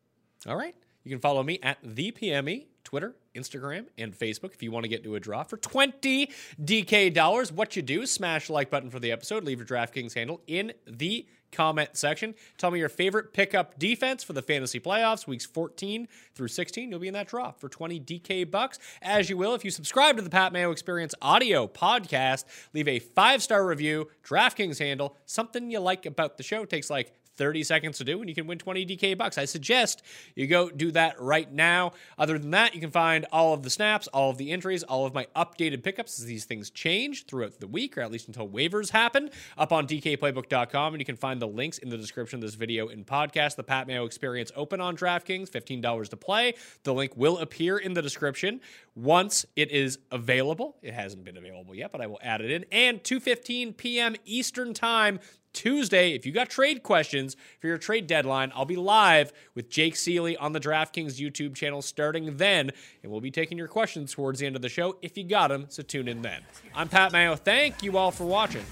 All right. You can follow me at the PME, Twitter, Instagram, and Facebook if you want to get into a draw for 20 DK dollars. What you do, smash the like button for the episode, leave your DraftKings handle in the comment section. Tell me your favorite pickup defense for the fantasy playoffs, weeks 14 through 16. You'll be in that draw for 20 DK bucks, as you will if you subscribe to the Pat Mayo Experience audio podcast. Leave a five star review, DraftKings handle, something you like about the show. It takes like 30 seconds to do and you can win 20 DK bucks. I suggest you go do that right now. Other than that, you can find all of the snaps, all of the entries, all of my updated pickups as these things change throughout the week or at least until waivers happen up on dkplaybook.com and you can find the links in the description of this video and podcast. The Pat Mayo Experience open on DraftKings, $15 to play. The link will appear in the description once it is available. It hasn't been available yet, but I will add it in. And 2:15 p.m. Eastern Time Tuesday, if you got trade questions for your trade deadline, I'll be live with Jake Ciely on the DraftKings YouTube channel starting then, and we'll be taking your questions towards the end of the show if you got them, so tune in then. I'm Pat Mayo. Thank you all for watching.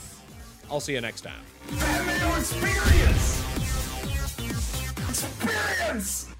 I'll see you next time. Experience! Experience!